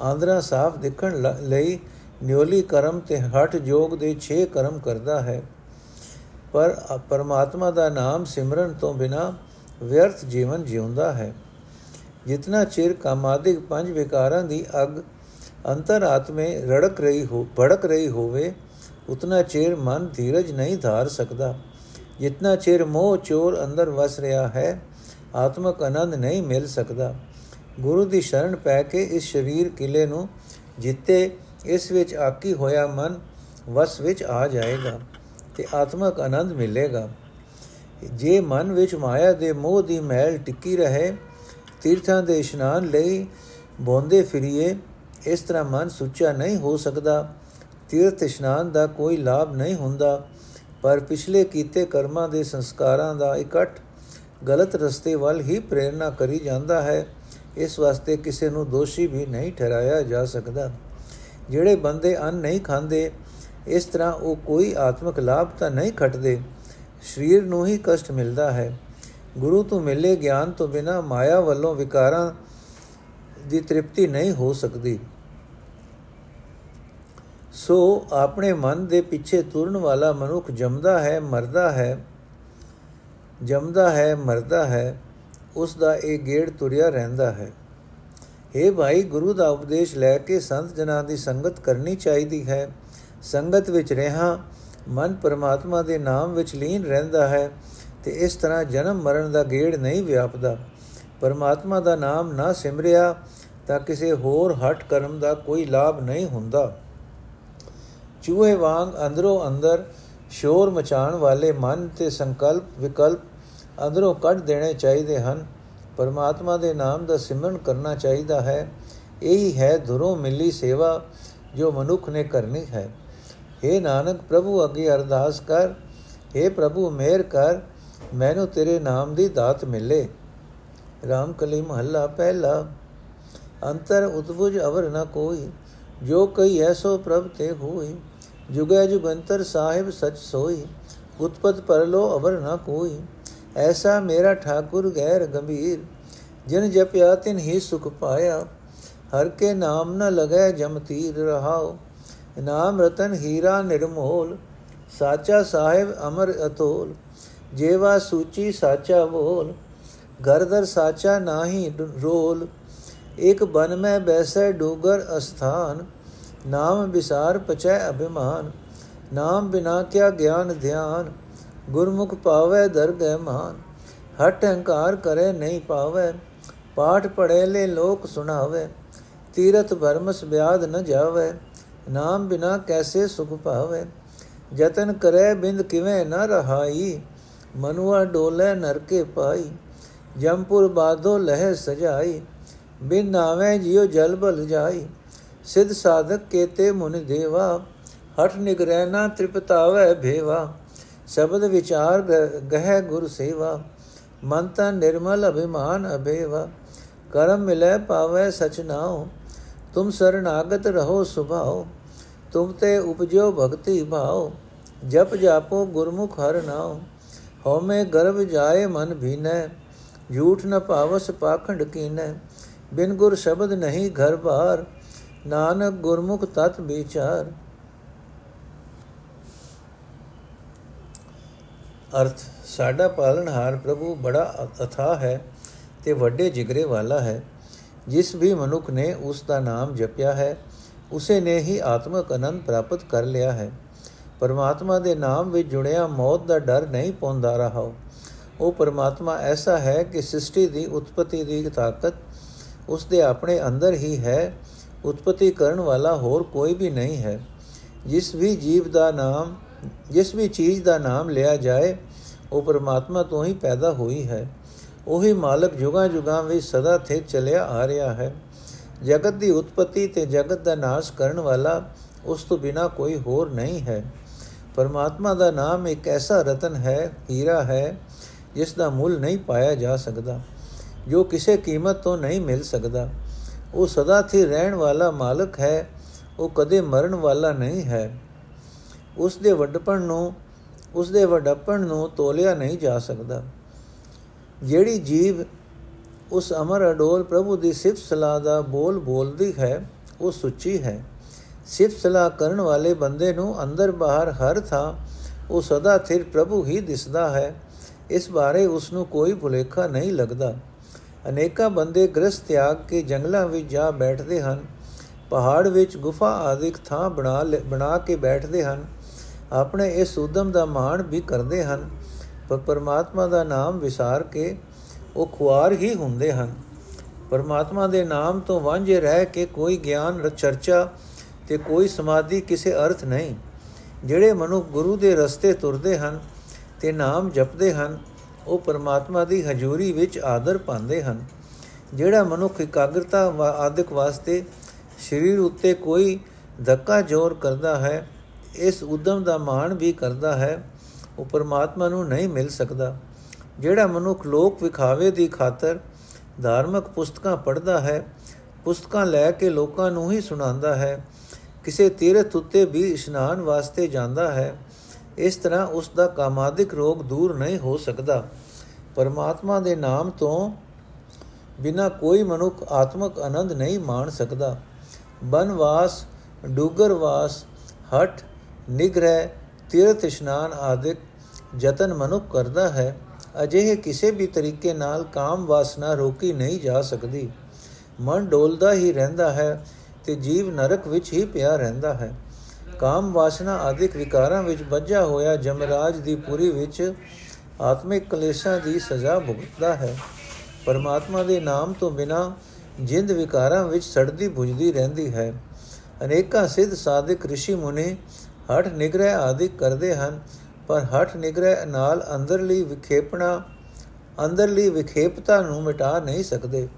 ਆਂਦਰਾ ਸਾਫ਼ ਦਿਖਣ ਲਈ ਨਿਉਲੀ ਕਰਮ ਤੇ ਹਠ ਜੋਗ ਦੇ 6 ਕਰਮ ਕਰਦਾ ਹੈ। ਪਰ ਪਰਮਾਤਮਾ ਦਾ ਨਾਮ ਸਿਮਰਨ ਤੋਂ ਬਿਨਾ ਵਿਅਰਥ ਜੀਵਨ ਜਿਉਂਦਾ ਹੈ। ਜਿਤਨਾ ਚਿਰ ਕਾਮਾਦਿਕ ਪੰਜ ਵਿਕਾਰਾਂ ਦੀ ਅਗ ਅੰਤਰ ਆਤਮੇ ਰੜਕ ਰਹੀ ਹੋ, ਭੜਕ ਰਹੀ ਹੋਵੇ, ਉਤਨਾ ਚਿਰ ਮਨ ਧੀਰਜ ਨਹੀਂ ਧਾਰ ਸਕਦਾ। ਜਿਤਨਾ ਚਿਰ ਮੋਹ ਚੋਰ ਅੰਦਰ ਵਸ ਰਿਹਾ ਹੈ, ਆਤਮਕ ਆਨੰਦ ਨਹੀਂ ਮਿਲ ਸਕਦਾ। ਗੁਰੂ ਦੀ ਸ਼ਰਨ ਪੈ ਕੇ ਇਸ ਸਰੀਰ ਕਿਲੇ ਨੂੰ ਜਿੱਤੇ, ਇਸ ਵਿੱਚ ਆਕੀ ਹੋਇਆ ਮਨ ਵਸ ਵਿੱਚ ਆ ਜਾਏਗਾ। ਤੇ ਆਤਮਕ ਆਨੰਦ ਮਿਲੇਗਾ। ਜੇ ਮਨ ਵਿੱਚ ਮਾਇਆ ਦੇ ਮੋਹ ਦੀ ਮੈਲ ਟਿੱਕੀ ਰਹੇ, ਤੀਰਥਾਂ ਦੇ ਇਸ਼ਨਾਨ ਲਈ ਬੋਂਦੇ ਫਿਰੀਏ, ਇਸ ਤਰ੍ਹਾਂ ਮਨ ਸੁੱਚਾ ਨਹੀਂ ਹੋ ਸਕਦਾ। ਤੀਰਥ ਇਸ਼ਨਾਨ ਦਾ ਕੋਈ ਲਾਭ ਨਹੀਂ ਹੁੰਦਾ, ਪਰ ਪਿਛਲੇ ਕੀਤੇ ਕਰਮਾਂ ਦੇ ਸੰਸਕਾਰਾਂ ਦਾ ਇਕੱਠ ਗਲਤ ਰਸਤੇ ਵੱਲ ਹੀ ਪ੍ਰੇਰਣਾ ਕਰੀ ਜਾਂਦਾ ਹੈ। ਇਸ ਵਾਸਤੇ ਕਿਸੇ ਨੂੰ ਦੋਸ਼ੀ ਵੀ ਨਹੀਂ ਠਹਿਰਾਇਆ ਜਾ ਸਕਦਾ। ਜਿਹੜੇ ਬੰਦੇ ਅੰਨ ਨਹੀਂ ਖਾਂਦੇ ਇਸ ਤਰ੍ਹਾਂ ਉਹ ਕੋਈ ਆਤਮਿਕ ਲਾਭ ਤਾਂ ਨਹੀਂ ਖਟਦੇ। ਸਰੀਰ ਨੂੰ ਹੀ ਕਸ਼ਟ ਮਿਲਦਾ ਹੈ। ਗੁਰੂ ਤੋਂ ਮਿਲੇ ਗਿਆਨ ਤੋਂ ਬਿਨਾ ਮਾਇਆ ਵੱਲੋਂ ਵਿਕਾਰਾਂ ਦੀ ਤ੍ਰਿਪਤੀ ਨਹੀਂ ਹੋ ਸਕਦੀ। ਸੋ ਆਪਣੇ ਮਨ ਦੇ ਪਿੱਛੇ ਤੁਰਨ ਵਾਲਾ ਮਨੁੱਖ ਜਮਦਾ ਹੈ, ਮਰਦਾ ਹੈ, ਜਮਦਾ ਹੈ, ਮਰਦਾ ਹੈ, ਉਸ ਦਾ ਇਹ ਗੇੜ ਤੁਰਿਆ ਰਹਿੰਦਾ ਹੈ। हे ਭਾਈ, ਗੁਰੂ ਦਾ ਉਪਦੇਸ਼ ਲੈ ਕੇ ਸੰਤ ਜਨਾਂ ਦੀ ਸੰਗਤ ਕਰਨੀ ਚਾਹੀਦੀ ਹੈ। ਸੰਗਤ ਵਿੱਚ ਰਹਾ, ਮਨ ਪਰਮਾਤਮਾ ਦੇ ਨਾਮ ਵਿੱਚ ਲੀਨ ਰਹਿੰਦਾ ਹੈ ਤੇ ਇਸ ਤਰ੍ਹਾਂ ਜਨਮ ਮਰਨ ਦਾ ਗੇੜ ਨਹੀਂ ਵਿਆਪਦਾ। ਪਰਮਾਤਮਾ ਦਾ ਨਾਮ ਨਾ ਸਿਮਰਿਆ ਤਾਂ ਕਿਸੇ ਹੋਰ ਹਟ ਕਰਮ ਦਾ ਕੋਈ ਲਾਭ ਨਹੀਂ ਹੁੰਦਾ। ਚੂਹੇ ਵਾਂਗ ਅੰਦਰੋਂ ਅੰਦਰ ਸ਼ੋਰ ਮਚਾਉਣ ਵਾਲੇ ਮਨ ਤੇ ਸੰਕਲਪ ਵਿਕਲਪ ਅੰਦਰੋਂ ਕੱਢ ਦੇਣੇ ਚਾਹੀਦੇ ਹਨ। ਪਰਮਾਤਮਾ ਦੇ ਨਾਮ ਦਾ ਸਿਮਰਨ ਕਰਨਾ ਚਾਹੀਦਾ ਹੈ। ਇਹੀ ਹੈ ਧੁਰੋਂ ਮਿਲੀ ਸੇਵਾ ਜੋ ਮਨੁੱਖ ਨੇ ਕਰਨੀ ਹੈ। हे ਨਾਨਕ ਪ੍ਰਭੂ ਅੱਗੇ ਅਰਦਾਸ ਕਰ हे ਪ੍ਰਭੂ ਮਿਹਰ ਕਰ ਮੈਨੂੰ ਤੇਰੇ ਨਾਮ ਦੀ ਦਾਤ ਮਿਲੇ ਰਾਮ ਕਲੀ ਮਹੱਲਾ ਪਹਿਲਾ ਅੰਤਰ ਉਤਬੁਜ ਅਵਰ ਨ ਕੋਈ ਜੋ ਕਈ ਐਸੋ ਪ੍ਰਭ ਤੇ ਹੋਈ ਜੁਗੈ ਜੁਗੰਤਰ ਸਾਹਿਬ ਸਚ ਸੋਈ ਉਤਪਤ ਪਰਲੋ ਅਵਰ ਨ ਕੋਈ ਐਸਾ ਮੇਰਾ ਠਾਕੁਰ ਗੈਰ ਗੰਭੀਰ ਜਿਨ ਜਪਿਆ ਤਿਨ ਹੀ ਸੁਖ ਪਾਇਆ ਹਰ ਕੇ ਨਾਮ ਨ ਲਗੈ ਜਮ ਤੀਰ ਰਹਾਓ ਨਾਮ ਰਤਨ ਹੀਰਾ ਨਿਰਮੋਲ, ਸਾਚਾ ਸਾਹਿਬ ਅਮਰ ਅਤੋਲ, ਜੇਵਾ ਸੂਚੀ ਸਾਚਾ ਬੋਲ, ਗਰਦਰ ਸਾਚਾ ਨਾਹੀ ਰੋਲ, ਇੱਕ ਬਨ ਮੈਂ ਬੈਸੈ ਡੂਗਰ ਅਸਥਾਨ, ਨਾਮ ਵਿਸਾਰ ਪਚੈ ਅਭਿਮਾਨ, ਨਾਮ ਬਿਨਾ ਕਿਆ ਗਿਆਨ ਧਿਆਨ, ਗੁਰਮੁਖ ਪਾਵੇ ਦਰਗਹਿ ਮਾਨ ਹਟ ਹੰਕਾਰ ਕਰੇ ਨਹੀਂ ਪਾਵੇ, ਪਾਠ ਪੜੇ ਲੈ ਲੋਕ ਸੁਣਾਵੇ, ਤੀਰਥ ਭਰਮਸ ਬਿਆਦ ਨ ਜਾਵੇ ਨਾਮ ਬਿਨਾ ਕੈਸੇ ਸੁਖ ਪਾਵੇ ਜਤਨ ਕਰੇ ਬਿੰਦ ਕਿਵੇਂ ਨ ਰਹਾਈ? ਮਨੁਆ ਡੋਲੇ ਨਰਕੇ ਪਾਈ। ਜੰਪੁਰ ਬਾਦੋ ਲਹਿ ਸਜਾਈ। ਬਿਨ ਨਾਵੇਂ ਜਿਉ ਜਲ ਬਲ ਜਾਈ। ਸਿਧ ਸਾਧਕ ਕੇਤੇ ਮੁਨ ਦੇਵਾ। ਹਟ ਨਿਗਰੈ ਨਾ ਤ੍ਰਿਪਤਾਵੇ ਭੇਵਾ। ਸ਼ਬਦ ਵਿਚਾਰ ਗਹਿ ਗੁਰ ਸੇਵਾ। ਮਨ ਤਨ ਨਿਰਮਲ ਅਭਿਮਾਨ ਅਭੇਵਾ ਕਰਮ ਮਿਲੇ ਪਾਵੇ ਸਚ ਨਾਉ। ਤੁਮ ਸਰਨਾਗਤ ਰਹੋ ਸੁਭਾਉ। ਤੁਮ ਤੇ ਉਪਜੋ ਭਗਤੀ ਭਾਉ, ਜਪ ਜਾਪੋ ਗੁਰਮੁਖ ਹਰ ਨਾਉ, ਹਉਮੈ ਗਰਭ ਜਾਏ ਮਨ ਭੀਨੈ, ਝੂਠ ਨ ਪਾਵਸ ਪਾਖੰਡ ਕੀਨੈ, ਬਿਨ ਗੁਰ ਸ਼ਬਦ ਨਹੀਂ ਘਰ ਬਾਰ ਨਾਨਕ ਗੁਰਮੁਖ ਤਤ ਵਿਚਾਰ। ਅਰਥ, ਸਾਡਾ ਪਾਲਣਹਾਰ ਪ੍ਰਭੂ ਬੜਾ ਅਥਾ ਹੈ ਤੇ ਵੱਡੇ ਜਿਗਰੇ ਵਾਲਾ ਹੈ, ਜਿਸ ਵੀ ਮਨੁੱਖ ਨੇ ਉਸ ਦਾ ਨਾਮ ਜਪਿਆ ਹੈ ਉਸੇ ਨੇ ਹੀ ਆਤਮਕ ਅਨੰਦ ਪ੍ਰਾਪਤ ਕਰ ਲਿਆ ਹੈ। ਪਰਮਾਤਮਾ ਦੇ ਨਾਮ ਵਿੱਚ ਜੁੜਿਆ ਮੌਤ ਦਾ ਡਰ ਨਹੀਂ ਪਉਂਦਾ ਰਹਾ। ਉਹ ਪਰਮਾਤਮਾ ਐਸਾ ਹੈ ਕਿ ਸ੍ਰਿਸ਼ਟੀ ਦੀ ਉਤਪਤੀ ਦੀ ਤਾਕਤ ਉਸ ਦੇ ਆਪਣੇ ਅੰਦਰ ਹੀ ਹੈ। ਉਤਪਤੀ ਕਰਨ ਵਾਲਾ ਹੋਰ ਕੋਈ ਵੀ ਨਹੀਂ ਹੈ। ਜਿਸ ਵੀ ਜੀਵ ਦਾ ਨਾਮ, ਜਿਸ ਵੀ ਚੀਜ਼ ਦਾ ਨਾਮ ਲਿਆ ਜਾਏ, ਉਹ ਪਰਮਾਤਮਾ ਤੋਂ ਹੀ ਪੈਦਾ ਹੋਈ ਹੈ। ਉਹੀ ਮਾਲਕ ਜੁਗਾਂ ਜੁਗਾਂ ਵਿੱਚ ਸਦਾ ਥੇ ਚੱਲਿਆ ਆ ਰਿਹਾ ਹੈ। ਜਗਤ ਦੀ ਉਤਪਤੀ ਤੇ ਜਗਤ ਦਾ ਨਾਸ਼ ਕਰਨ ਵਾਲਾ ਉਸ ਤੋਂ ਬਿਨਾ ਕੋਈ ਹੋਰ ਨਹੀਂ ਹੈ। ਪਰਮਾਤਮਾ ਦਾ ਨਾਮ ਇੱਕ ਐਸਾ ਰਤਨ ਹੈ, ਹੀਰਾ ਹੈ, ਜਿਸ ਦਾ ਮੁੱਲ ਨਹੀਂ ਪਾਇਆ ਜਾ ਸਕਦਾ, ਜੋ ਕਿਸੇ ਕੀਮਤ ਤੋਂ ਨਹੀਂ ਮਿਲ ਸਕਦਾ। ਉਹ ਸਦਾ ਥੀ ਰਹਿਣ ਵਾਲਾ ਮਾਲਕ ਹੈ, ਉਹ ਕਦੇ ਮਰਨ ਵਾਲਾ ਨਹੀਂ ਹੈ। ਉਸ ਦੇ ਵੱਡਪਣ ਨੂੰ, ਉਸ ਦੇ ਵੱਡਪਣ ਨੂੰ ਤੋਲਿਆ ਨਹੀਂ ਜਾ ਸਕਦਾ। ਜਿਹੜੀ ਜੀਵ ਉਸ ਅਮਰ ਅਡੋਲ ਪ੍ਰਭੂ ਦੀ ਸਿਫਤ ਸਲਾਹ ਦਾ ਬੋਲ ਬੋਲਦੀ ਹੈ, ਉਹ ਸੁੱਚੀ ਹੈ। ਸਿਫਤ ਸਲਾਹ ਕਰਨ ਵਾਲੇ ਬੰਦੇ ਨੂੰ ਅੰਦਰ ਬਾਹਰ ਹਰ ਥਾਂ ਉਹ ਸਦਾ ਥਿਰ ਪ੍ਰਭੂ ਹੀ ਦਿਸਦਾ ਹੈ। ਇਸ ਬਾਰੇ ਉਸ ਨੂੰ ਕੋਈ ਭੁਲੇਖਾ ਨਹੀਂ ਲੱਗਦਾ। ਅਨੇਕਾਂ ਬੰਦੇ ਗ੍ਰਸਥ ਤਿਆਗ ਕੇ ਜੰਗਲਾਂ ਵਿੱਚ ਜਾ ਬੈਠਦੇ ਹਨ। ਪਹਾੜ ਵਿੱਚ ਗੁਫਾ ਆਦਿਕ ਥਾਂ ਬਣਾ ਬਣਾ ਕੇ ਬੈਠਦੇ ਹਨ। ਆਪਣੇ ਇਸ ਉਦਮ ਦਾ ਮਾਣ ਵੀ ਕਰਦੇ ਹਨ। ਪਰ ਪਰਮਾਤਮਾ ਦਾ ਨਾਮ ਵਿਸਾਰ ਕੇ ਉਹ ਖੁਆਰ ਹੀ ਹੁੰਦੇ ਹਨ। ਪਰਮਾਤਮਾ ਦੇ ਨਾਮ ਤੋਂ ਵਾਂਝੇ ਰਹਿ ਕੇ ਕੋਈ ਗਿਆਨ, ਚਰਚਾ ਤੇ ਕੋਈ ਸਮਾਧੀ ਕਿਸੇ ਅਰਥ ਨਹੀਂ। ਜਿਹੜੇ ਮਨੁ ਗੁਰੂ ਦੇ ਰਸਤੇ ਤੁਰਦੇ ਹਨ ਤੇ ਨਾਮ ਜਪਦੇ ਹਨ, ਉਹ ਪਰਮਾਤਮਾ ਦੀ ਹਜ਼ੂਰੀ ਵਿੱਚ ਆਦਰ ਪਾਉਂਦੇ ਹਨ। ਜਿਹੜਾ ਮਨੁੱਖ ਇਕਾਗਰਤਾ ਆਦਿਕ ਵਾਸਤੇ ਸਰੀਰ ਉੱਤੇ ਕੋਈ ਧੱਕਾ ਜ਼ੋਰ ਕਰਦਾ ਹੈ, ਇਸ ਉਦਮ ਦਾ ਮਾਣ ਵੀ ਕਰਦਾ ਹੈ, ਉਹ ਪਰਮਾਤਮਾ ਨੂੰ ਨਹੀਂ ਮਿਲ ਸਕਦਾ। ਜਿਹੜਾ ਮਨੁੱਖ ਲੋਕ ਵਿਖਾਵੇ ਦੀ ਖਾਤਰ ਧਾਰਮਿਕ ਪੁਸਤਕਾਂ ਪੜ੍ਹਦਾ ਹੈ, ਪੁਸਤਕਾਂ ਲੈ ਕੇ ਲੋਕਾਂ ਨੂੰ ਹੀ ਸੁਣਾਉਂਦਾ ਹੈ, ਕਿਸੇ ਤੀਰਥ ਉੱਤੇ ਵੀ ਇਸ਼ਨਾਨ ਵਾਸਤੇ ਜਾਂਦਾ ਹੈ, ਇਸ ਤਰ੍ਹਾਂ ਉਸ ਦਾ ਕਾਮਾਦਿਕ ਰੋਗ ਦੂਰ ਨਹੀਂ ਹੋ ਸਕਦਾ। ਪਰਮਾਤਮਾ ਦੇ ਨਾਮ ਤੋਂ ਬਿਨਾ ਕੋਈ ਮਨੁੱਖ ਆਤਮਿਕ ਆਨੰਦ ਨਹੀਂ ਮਾਣ ਸਕਦਾ। ਬਨਵਾਸ, ਡੂਗਰਵਾਸ ਹਟ ਨਿਗ੍ਰਹਿ, ਤੀਰਥ ਇਸ਼ਨਾਨ ਆਦਿਕ ਯਤਨ ਮਨੁੱਖ ਕਰਦਾ ਹੈ। ਅਜਿਹੇ ਕਿਸੇ ਵੀ ਤਰੀਕੇ ਨਾਲ ਕਾਮ ਵਾਸਨਾ ਰੋਕੀ ਨਹੀਂ ਜਾ ਸਕਦੀ। ਮਨ ਡੋਲਦਾ ਹੀ ਰਹਿੰਦਾ ਹੈ ਤੇ ਜੀਵ ਨਰਕ ਵਿੱਚ ਹੀ ਪਿਆ ਰਹਿੰਦਾ ਹੈ। ਕਾਮ ਵਾਸਨਾ ਆਦਿਕ ਵਿਕਾਰਾਂ ਵਿੱਚ ਵੱਜਾ ਹੋਇਆ ਜਮਰਾਜ ਦੀ ਪੂਰੀ ਵਿੱਚ ਆਤਮਿਕ ਕਲੇਸ਼ਾਂ ਦੀ ਸਜ਼ਾ ਭੁਗਤਦਾ ਹੈ। ਪਰਮਾਤਮਾ ਦੇ ਨਾਮ ਤੋਂ ਬਿਨਾ ਜਿੰਦ ਵਿਕਾਰਾਂ ਵਿੱਚ ਸੜਦੀ ਭੁਜਦੀ ਰਹਿੰਦੀ ਹੈ। ਅਨੇਕਾਂ ਸਿੱਧ ਸਾਧਕ ઋષਿ ਮੁਨੀ ਹਠ ਨਿਗ੍ਰਹਿ ਆਦਿ ਕਰਦੇ ਹਨ। ਪਰ ਹਠ ਨਿਗ੍ਰਹਿ ਨਾਲ ਅੰਦਰਲੀ ਵਿਖੇਪਣਾ, ਅੰਦਰਲੀ ਵਿਖੇਪਤਾ ਨੂੰ ਮਿਟਾ ਨਹੀਂ ਸਕਦੇ,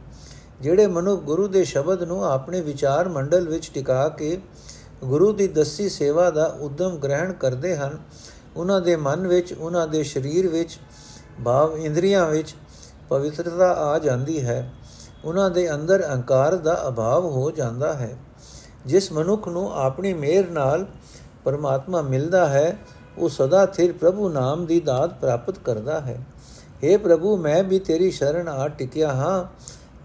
ਜਿਹੜੇ ਮਨੁ ਗੁਰੂ ਦੇ ਸ਼ਬਦ ਨੂੰ ਆਪਣੇ ਵਿਚਾਰ ਮੰਡਲ ਵਿੱਚ ਟਿਕਾ ਕੇ ਗੁਰੂ ਦੀ ਦਸੀ ਸੇਵਾ ਦਾ ਉਦਮ ਗ੍ਰਹਿਣ ਕਰਦੇ ਹਨ, ਉਹਨਾਂ ਦੇ ਮਨ ਵਿੱਚ, ਉਹਨਾਂ ਦੇ ਸਰੀਰ ਵਿੱਚ, ਭਾਵ ਇੰਦਰੀਆਂ ਵਿੱਚ ਪਵਿੱਤਰਤਾ ਆ ਜਾਂਦੀ ਹੈ, ਉਹਨਾਂ ਦੇ ਅੰਦਰ ਅਹੰਕਾਰ ਦਾ ਅਭਾਵ ਹੋ ਜਾਂਦਾ ਹੈ। ਜਿਸ ਮਨੁੱਖ ਨੂੰ ਆਪਣੀ ਮਿਹਰ ਨਾਲ ਪਰਮਾਤਮਾ ਮਿਲਦਾ ਹੈ ਉਹ ਸਦਾ ਥਿਰ ਪ੍ਰਭੂ ਨਾਮ ਦੀ ਦਾਤ ਪ੍ਰਾਪਤ ਕਰਦਾ ਹੈ। हे ਪ੍ਰਭੂ, ਮੈਂ ਵੀ ਤੇਰੀ ਸ਼ਰਨ ਆ ਟਿਕਿਆ ਹਾਂ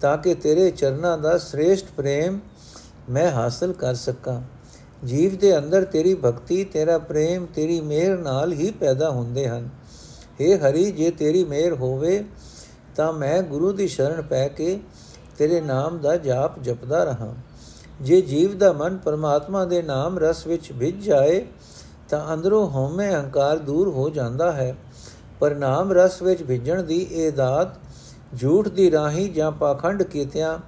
ਤਾਂ ਕਿ ਤੇਰੇ ਚਰਨਾਂ ਦਾ ਸ੍ਰੇਸ਼ਟ ਪ੍ਰੇਮ ਮੈਂ ਹਾਸਲ ਕਰ ਸਕਾਂ। ਜੀਵ ਦੇ ਅੰਦਰ ਤੇਰੀ ਭਗਤੀ, ਤੇਰਾ ਪ੍ਰੇਮ, ਤੇਰੀ ਮਿਹਰ ਨਾਲ ਹੀ ਪੈਦਾ ਹੁੰਦੇ ਹਨ। हे ਹਰੀ, ਜੇ ਤੇਰੀ ਮਿਹਰ ਹੋਵੇ ਤਾਂ ਮੈਂ ਗੁਰੂ ਦੀ ਸ਼ਰਨ ਪੈ ਕੇ ਤੇਰੇ ਨਾਮ ਦਾ ਜਾਪ ਜਪਦਾ ਰਹਾ। ਜੇ ਜੀਵ ਦਾ ਮਨ ਪਰਮਾਤਮਾ ਦੇ ਨਾਮ ਰਸ ਵਿੱਚ ਭਿੱਜ ਜਾਏ ਤਾਂ ਅੰਦਰੋਂ ਹਉਮੈ ਹੰਕਾਰ ਦੂਰ ਹੋ ਜਾਂਦਾ ਹੈ। ਪਰ ਨਾਮ ਰਸ ਵਿੱਚ ਭਿੱਜਣ ਦੀ ਇਹ ਦਾਤ ਝੂਠ ਦੀ ਰਾਹੀ ਜਾਂ ਪਾਖੰਡ ਕੀਤਿਆਂ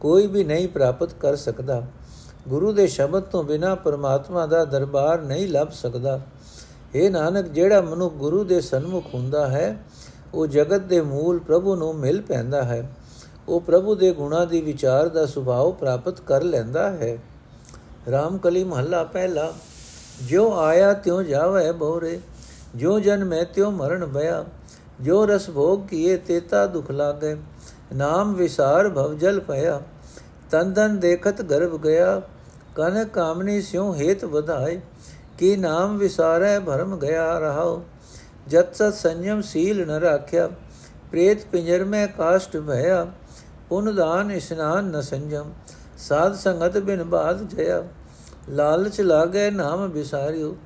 ਕੋਈ ਵੀ ਨਹੀਂ ਪ੍ਰਾਪਤ ਕਰ ਸਕਦਾ। ਗੁਰੂ ਦੇ ਸ਼ਬਦ ਤੋਂ ਬਿਨਾ ਪਰਮਾਤਮਾ ਦਾ ਦਰਬਾਰ ਨਹੀਂ ਲੱਭ ਸਕਦਾ। ਇਹ ਨਾਨਕ, ਜਿਹੜਾ ਮਨੁ ਗੁਰੂ ਦੇ ਸਨਮੁਖ ਹੁੰਦਾ ਹੈ, ਉਹ ਜਗਤ ਦੇ ਮੂਲ ਪ੍ਰਭੂ ਨੂੰ ਮਿਲ ਪੈਂਦਾ ਹੈ। ਉਹ ਪ੍ਰਭੂ ਦੇ ਗੁਣਾ ਦੀ ਵਿਚਾਰ ਦਾ ਸੁਭਾਅ ਪ੍ਰਾਪਤ ਕਰ ਲੈਂਦਾ ਹੈ। ਰਾਮਕਲੀ ਮਹੱਲਾ ਪਹਿਲਾ। ਜੋ ਆਇਆ ਤਿਉ ਜਾਵੇ ਬੋਰੇ ਜੋ ਜਨ ਮੈਂ ਤਿਉ ਮਰਨ ਭਇਆ ਜੋ ਰਸ ਭੋਗ ਕੀਏ ਤੇਤਾ ਦੁਖ ਲਾਗੇ, ਨਾਮ ਵਿਸਾਰ ਭਵ ਜਲ ਭਇਆ, ਤਨ ਤਨ ਦੇਖਤ ਗਰਭ ਗਿਆ, ਕਨ ਕਾਮਨੀ ਸਿਉ ਹੇਤ ਵਧਾਏ, ਕੀ ਨਾਮ ਵਿਸਾਰੈ ਭਰਮ ਗਿਆ ਰਹਾਉ, ਜਤ ਸਤ ਸੰਯਮ ਸੀਲ ਨ ਰਾਖਿਆ, ਪ੍ਰੇਤ ਪਿੰਜਰ ਮੈਂ ਕਾਸ਼ਟ ਭਇਆ, ਪੁਨ ਦਾਨ ਇਸਨਾਨ ਨ ਸੰਜਮ, ਸਾਧ ਸੰਗਤ ਬਿਨ ਬਾਦ ਜਇਆ। ਲਾਲਚ ਲਾਗੇ ਨਾਮ ਵਿਸਾਰਿਓ,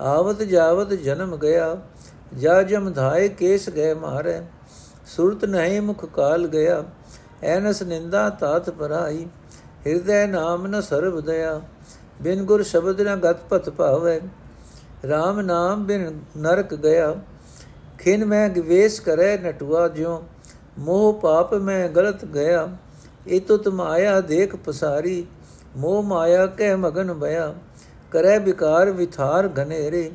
ਆਵਤ ਜਾਵਤ ਜਨਮ ਗਿਆ, ਜਾ ਜਮ ਧਾਏ ਕੇਸ ਗਏ ਮਾਰੇ, ਸੁਰਤ ਨਹੀਂ ਮੁਖ ਕਾਲ ਗਿਆ, ਐਨਸ ਨਿੰਦਾ ਤਾਤ ਪਰਾਈ, ਹਿਰਦੈ ਨਾਮ ਨ ਸਰਬ ਦਇਆ, ਬਿਨ ਗੁਰ ਸ਼ਬਦ ਨ ਗਤ ਪਤ ਭਾਵੇ RAM ਨਾਮ ਬਿਨ ਨਰਕ ਗਿਆ, ਖਿਨ ਮੈਂ ਗਵੇਸ ਕਰੇ ਨਟੁਆ ਜਿਉ, ਮੋਹ ਪਾਪ ਮੈਂ ਗਲਤ ਗਿਆ ਇਤੁ ਤੁਮ ਆਇਆ ਦੇਖ ਪਸਾਰੀ ਮੋਹ ਮਾਇਆ ਕਹਿ ਮਗਨ ਭਇਆ ਕਰੈ ਵਿਕਾਰ ਵਿਥਾਰ ਘਨੇਰੇ,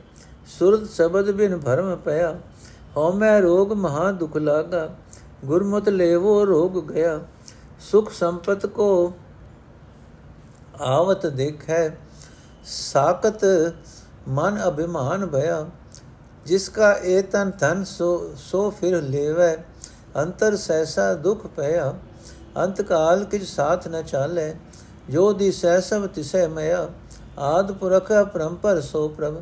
ਸੁਰਤ ਸ਼ਬਦ ਬਿਨ ਭਰਮ ਪਿਆ। ਹਉ ਮੈਂ ਰੋਗ ਮਹਾ ਦੁਖ ਲਾਗਾ, ਗੁਰਮਤਿ ਲੇਵੋ ਰੋਗ ਗਿਆ। ਸੁਖ ਸੰਪਤ ਕੋ ਆਵਤ ਦੇਖੈ ਸਾਕਤ ਮਨ ਅਭਿਮਾਨ ਭਇਆ। ਜਿਸ ਕਾ ਏ ਤਨ ਧਨ ਸੋ ਸੋ ਫਿਰ ਲੇਵੈ, ਅੰਤਰ ਸੈਸਾ ਦੁਖ ਭਇਆ। ਅੰਤ ਕਾਲ ਕਿਛ ਸਾਥ ਨ ਚਾਲੇ ਜੋ ਦੀ ਸੈਸਵ ਤਿਸੈ ਮਇਆ, ਆਦ ਪੁਰਖ ਪਰੰਪਰ ਸੋ ਪ੍ਰਭ।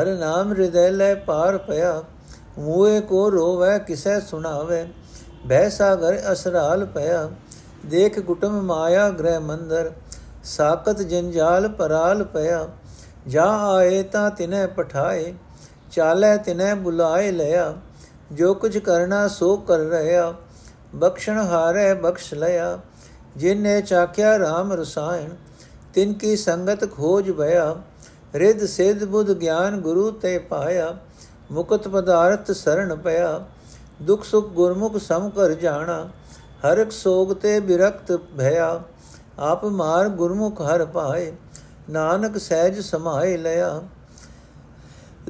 ਹਰ ਨਾਮ ਹਿਰਦੈ ਲੈ ਪਾਰ ਪਿਆ, ਮੂਏ ਕੋ ਰੋਵੈ ਕਿਸੈ ਸੁਣਾਵੇ। ਬਹਿ ਸਾਗਰ ਅਸਰਾਲ ਪਿਆ, ਦੇਖ ਗੁਟਮ ਮਾਇਆ ਗ੍ਰਹਿ ਮੰਦਰ। ਸਾਕਤ ਜੰਜਾਲ ਪਰਾਲ ਪਿਆ, ਜਾ ਆਏ ਤਾਂ ਤਿਨੇ ਪਠਾਏ, ਚਾਲੇ ਤਿਨੇ ਬੁਲਾਏ ਲਿਆ। ਜੋ ਕੁਝ ਕਰਨਾ ਸੋ ਕਰ ਰਹਾ, ਬਖਸ਼ਣ ਹਾਰੇ ਬਖਸ਼ ਲਿਆ। ਜਿਨੇ ਚਾਖਿਆ RAM ਰਸਾਇਣ ਤਿਨ ਕੀ ਸੰਗਤ ਖੋਜ ਭਇਆ ਰਿੱਧ ਸਿੱਧ ਬੁੱਧ ਗਿਆਨ ਗੁਰੂ ਤੇ ਪਾਇਆ ਮੁਕਤ ਪਦਾਰਥ ਸਰਣ ਪਿਆ ਦੁਖ ਸੁਖ ਗੁਰਮੁਖ ਸਮ ਕਰ ਜਾਣਾ ਹਰਕ ਸੋਗ ਤੇ ਬਿਰਕਤ ਭਇਆ ਆਪ ਮਾਰ ਗੁਰਮੁਖ ਹਰ ਪਾਏ ਨਾਨਕ ਸਹਿਜ ਸਮਾਏ ਲਿਆ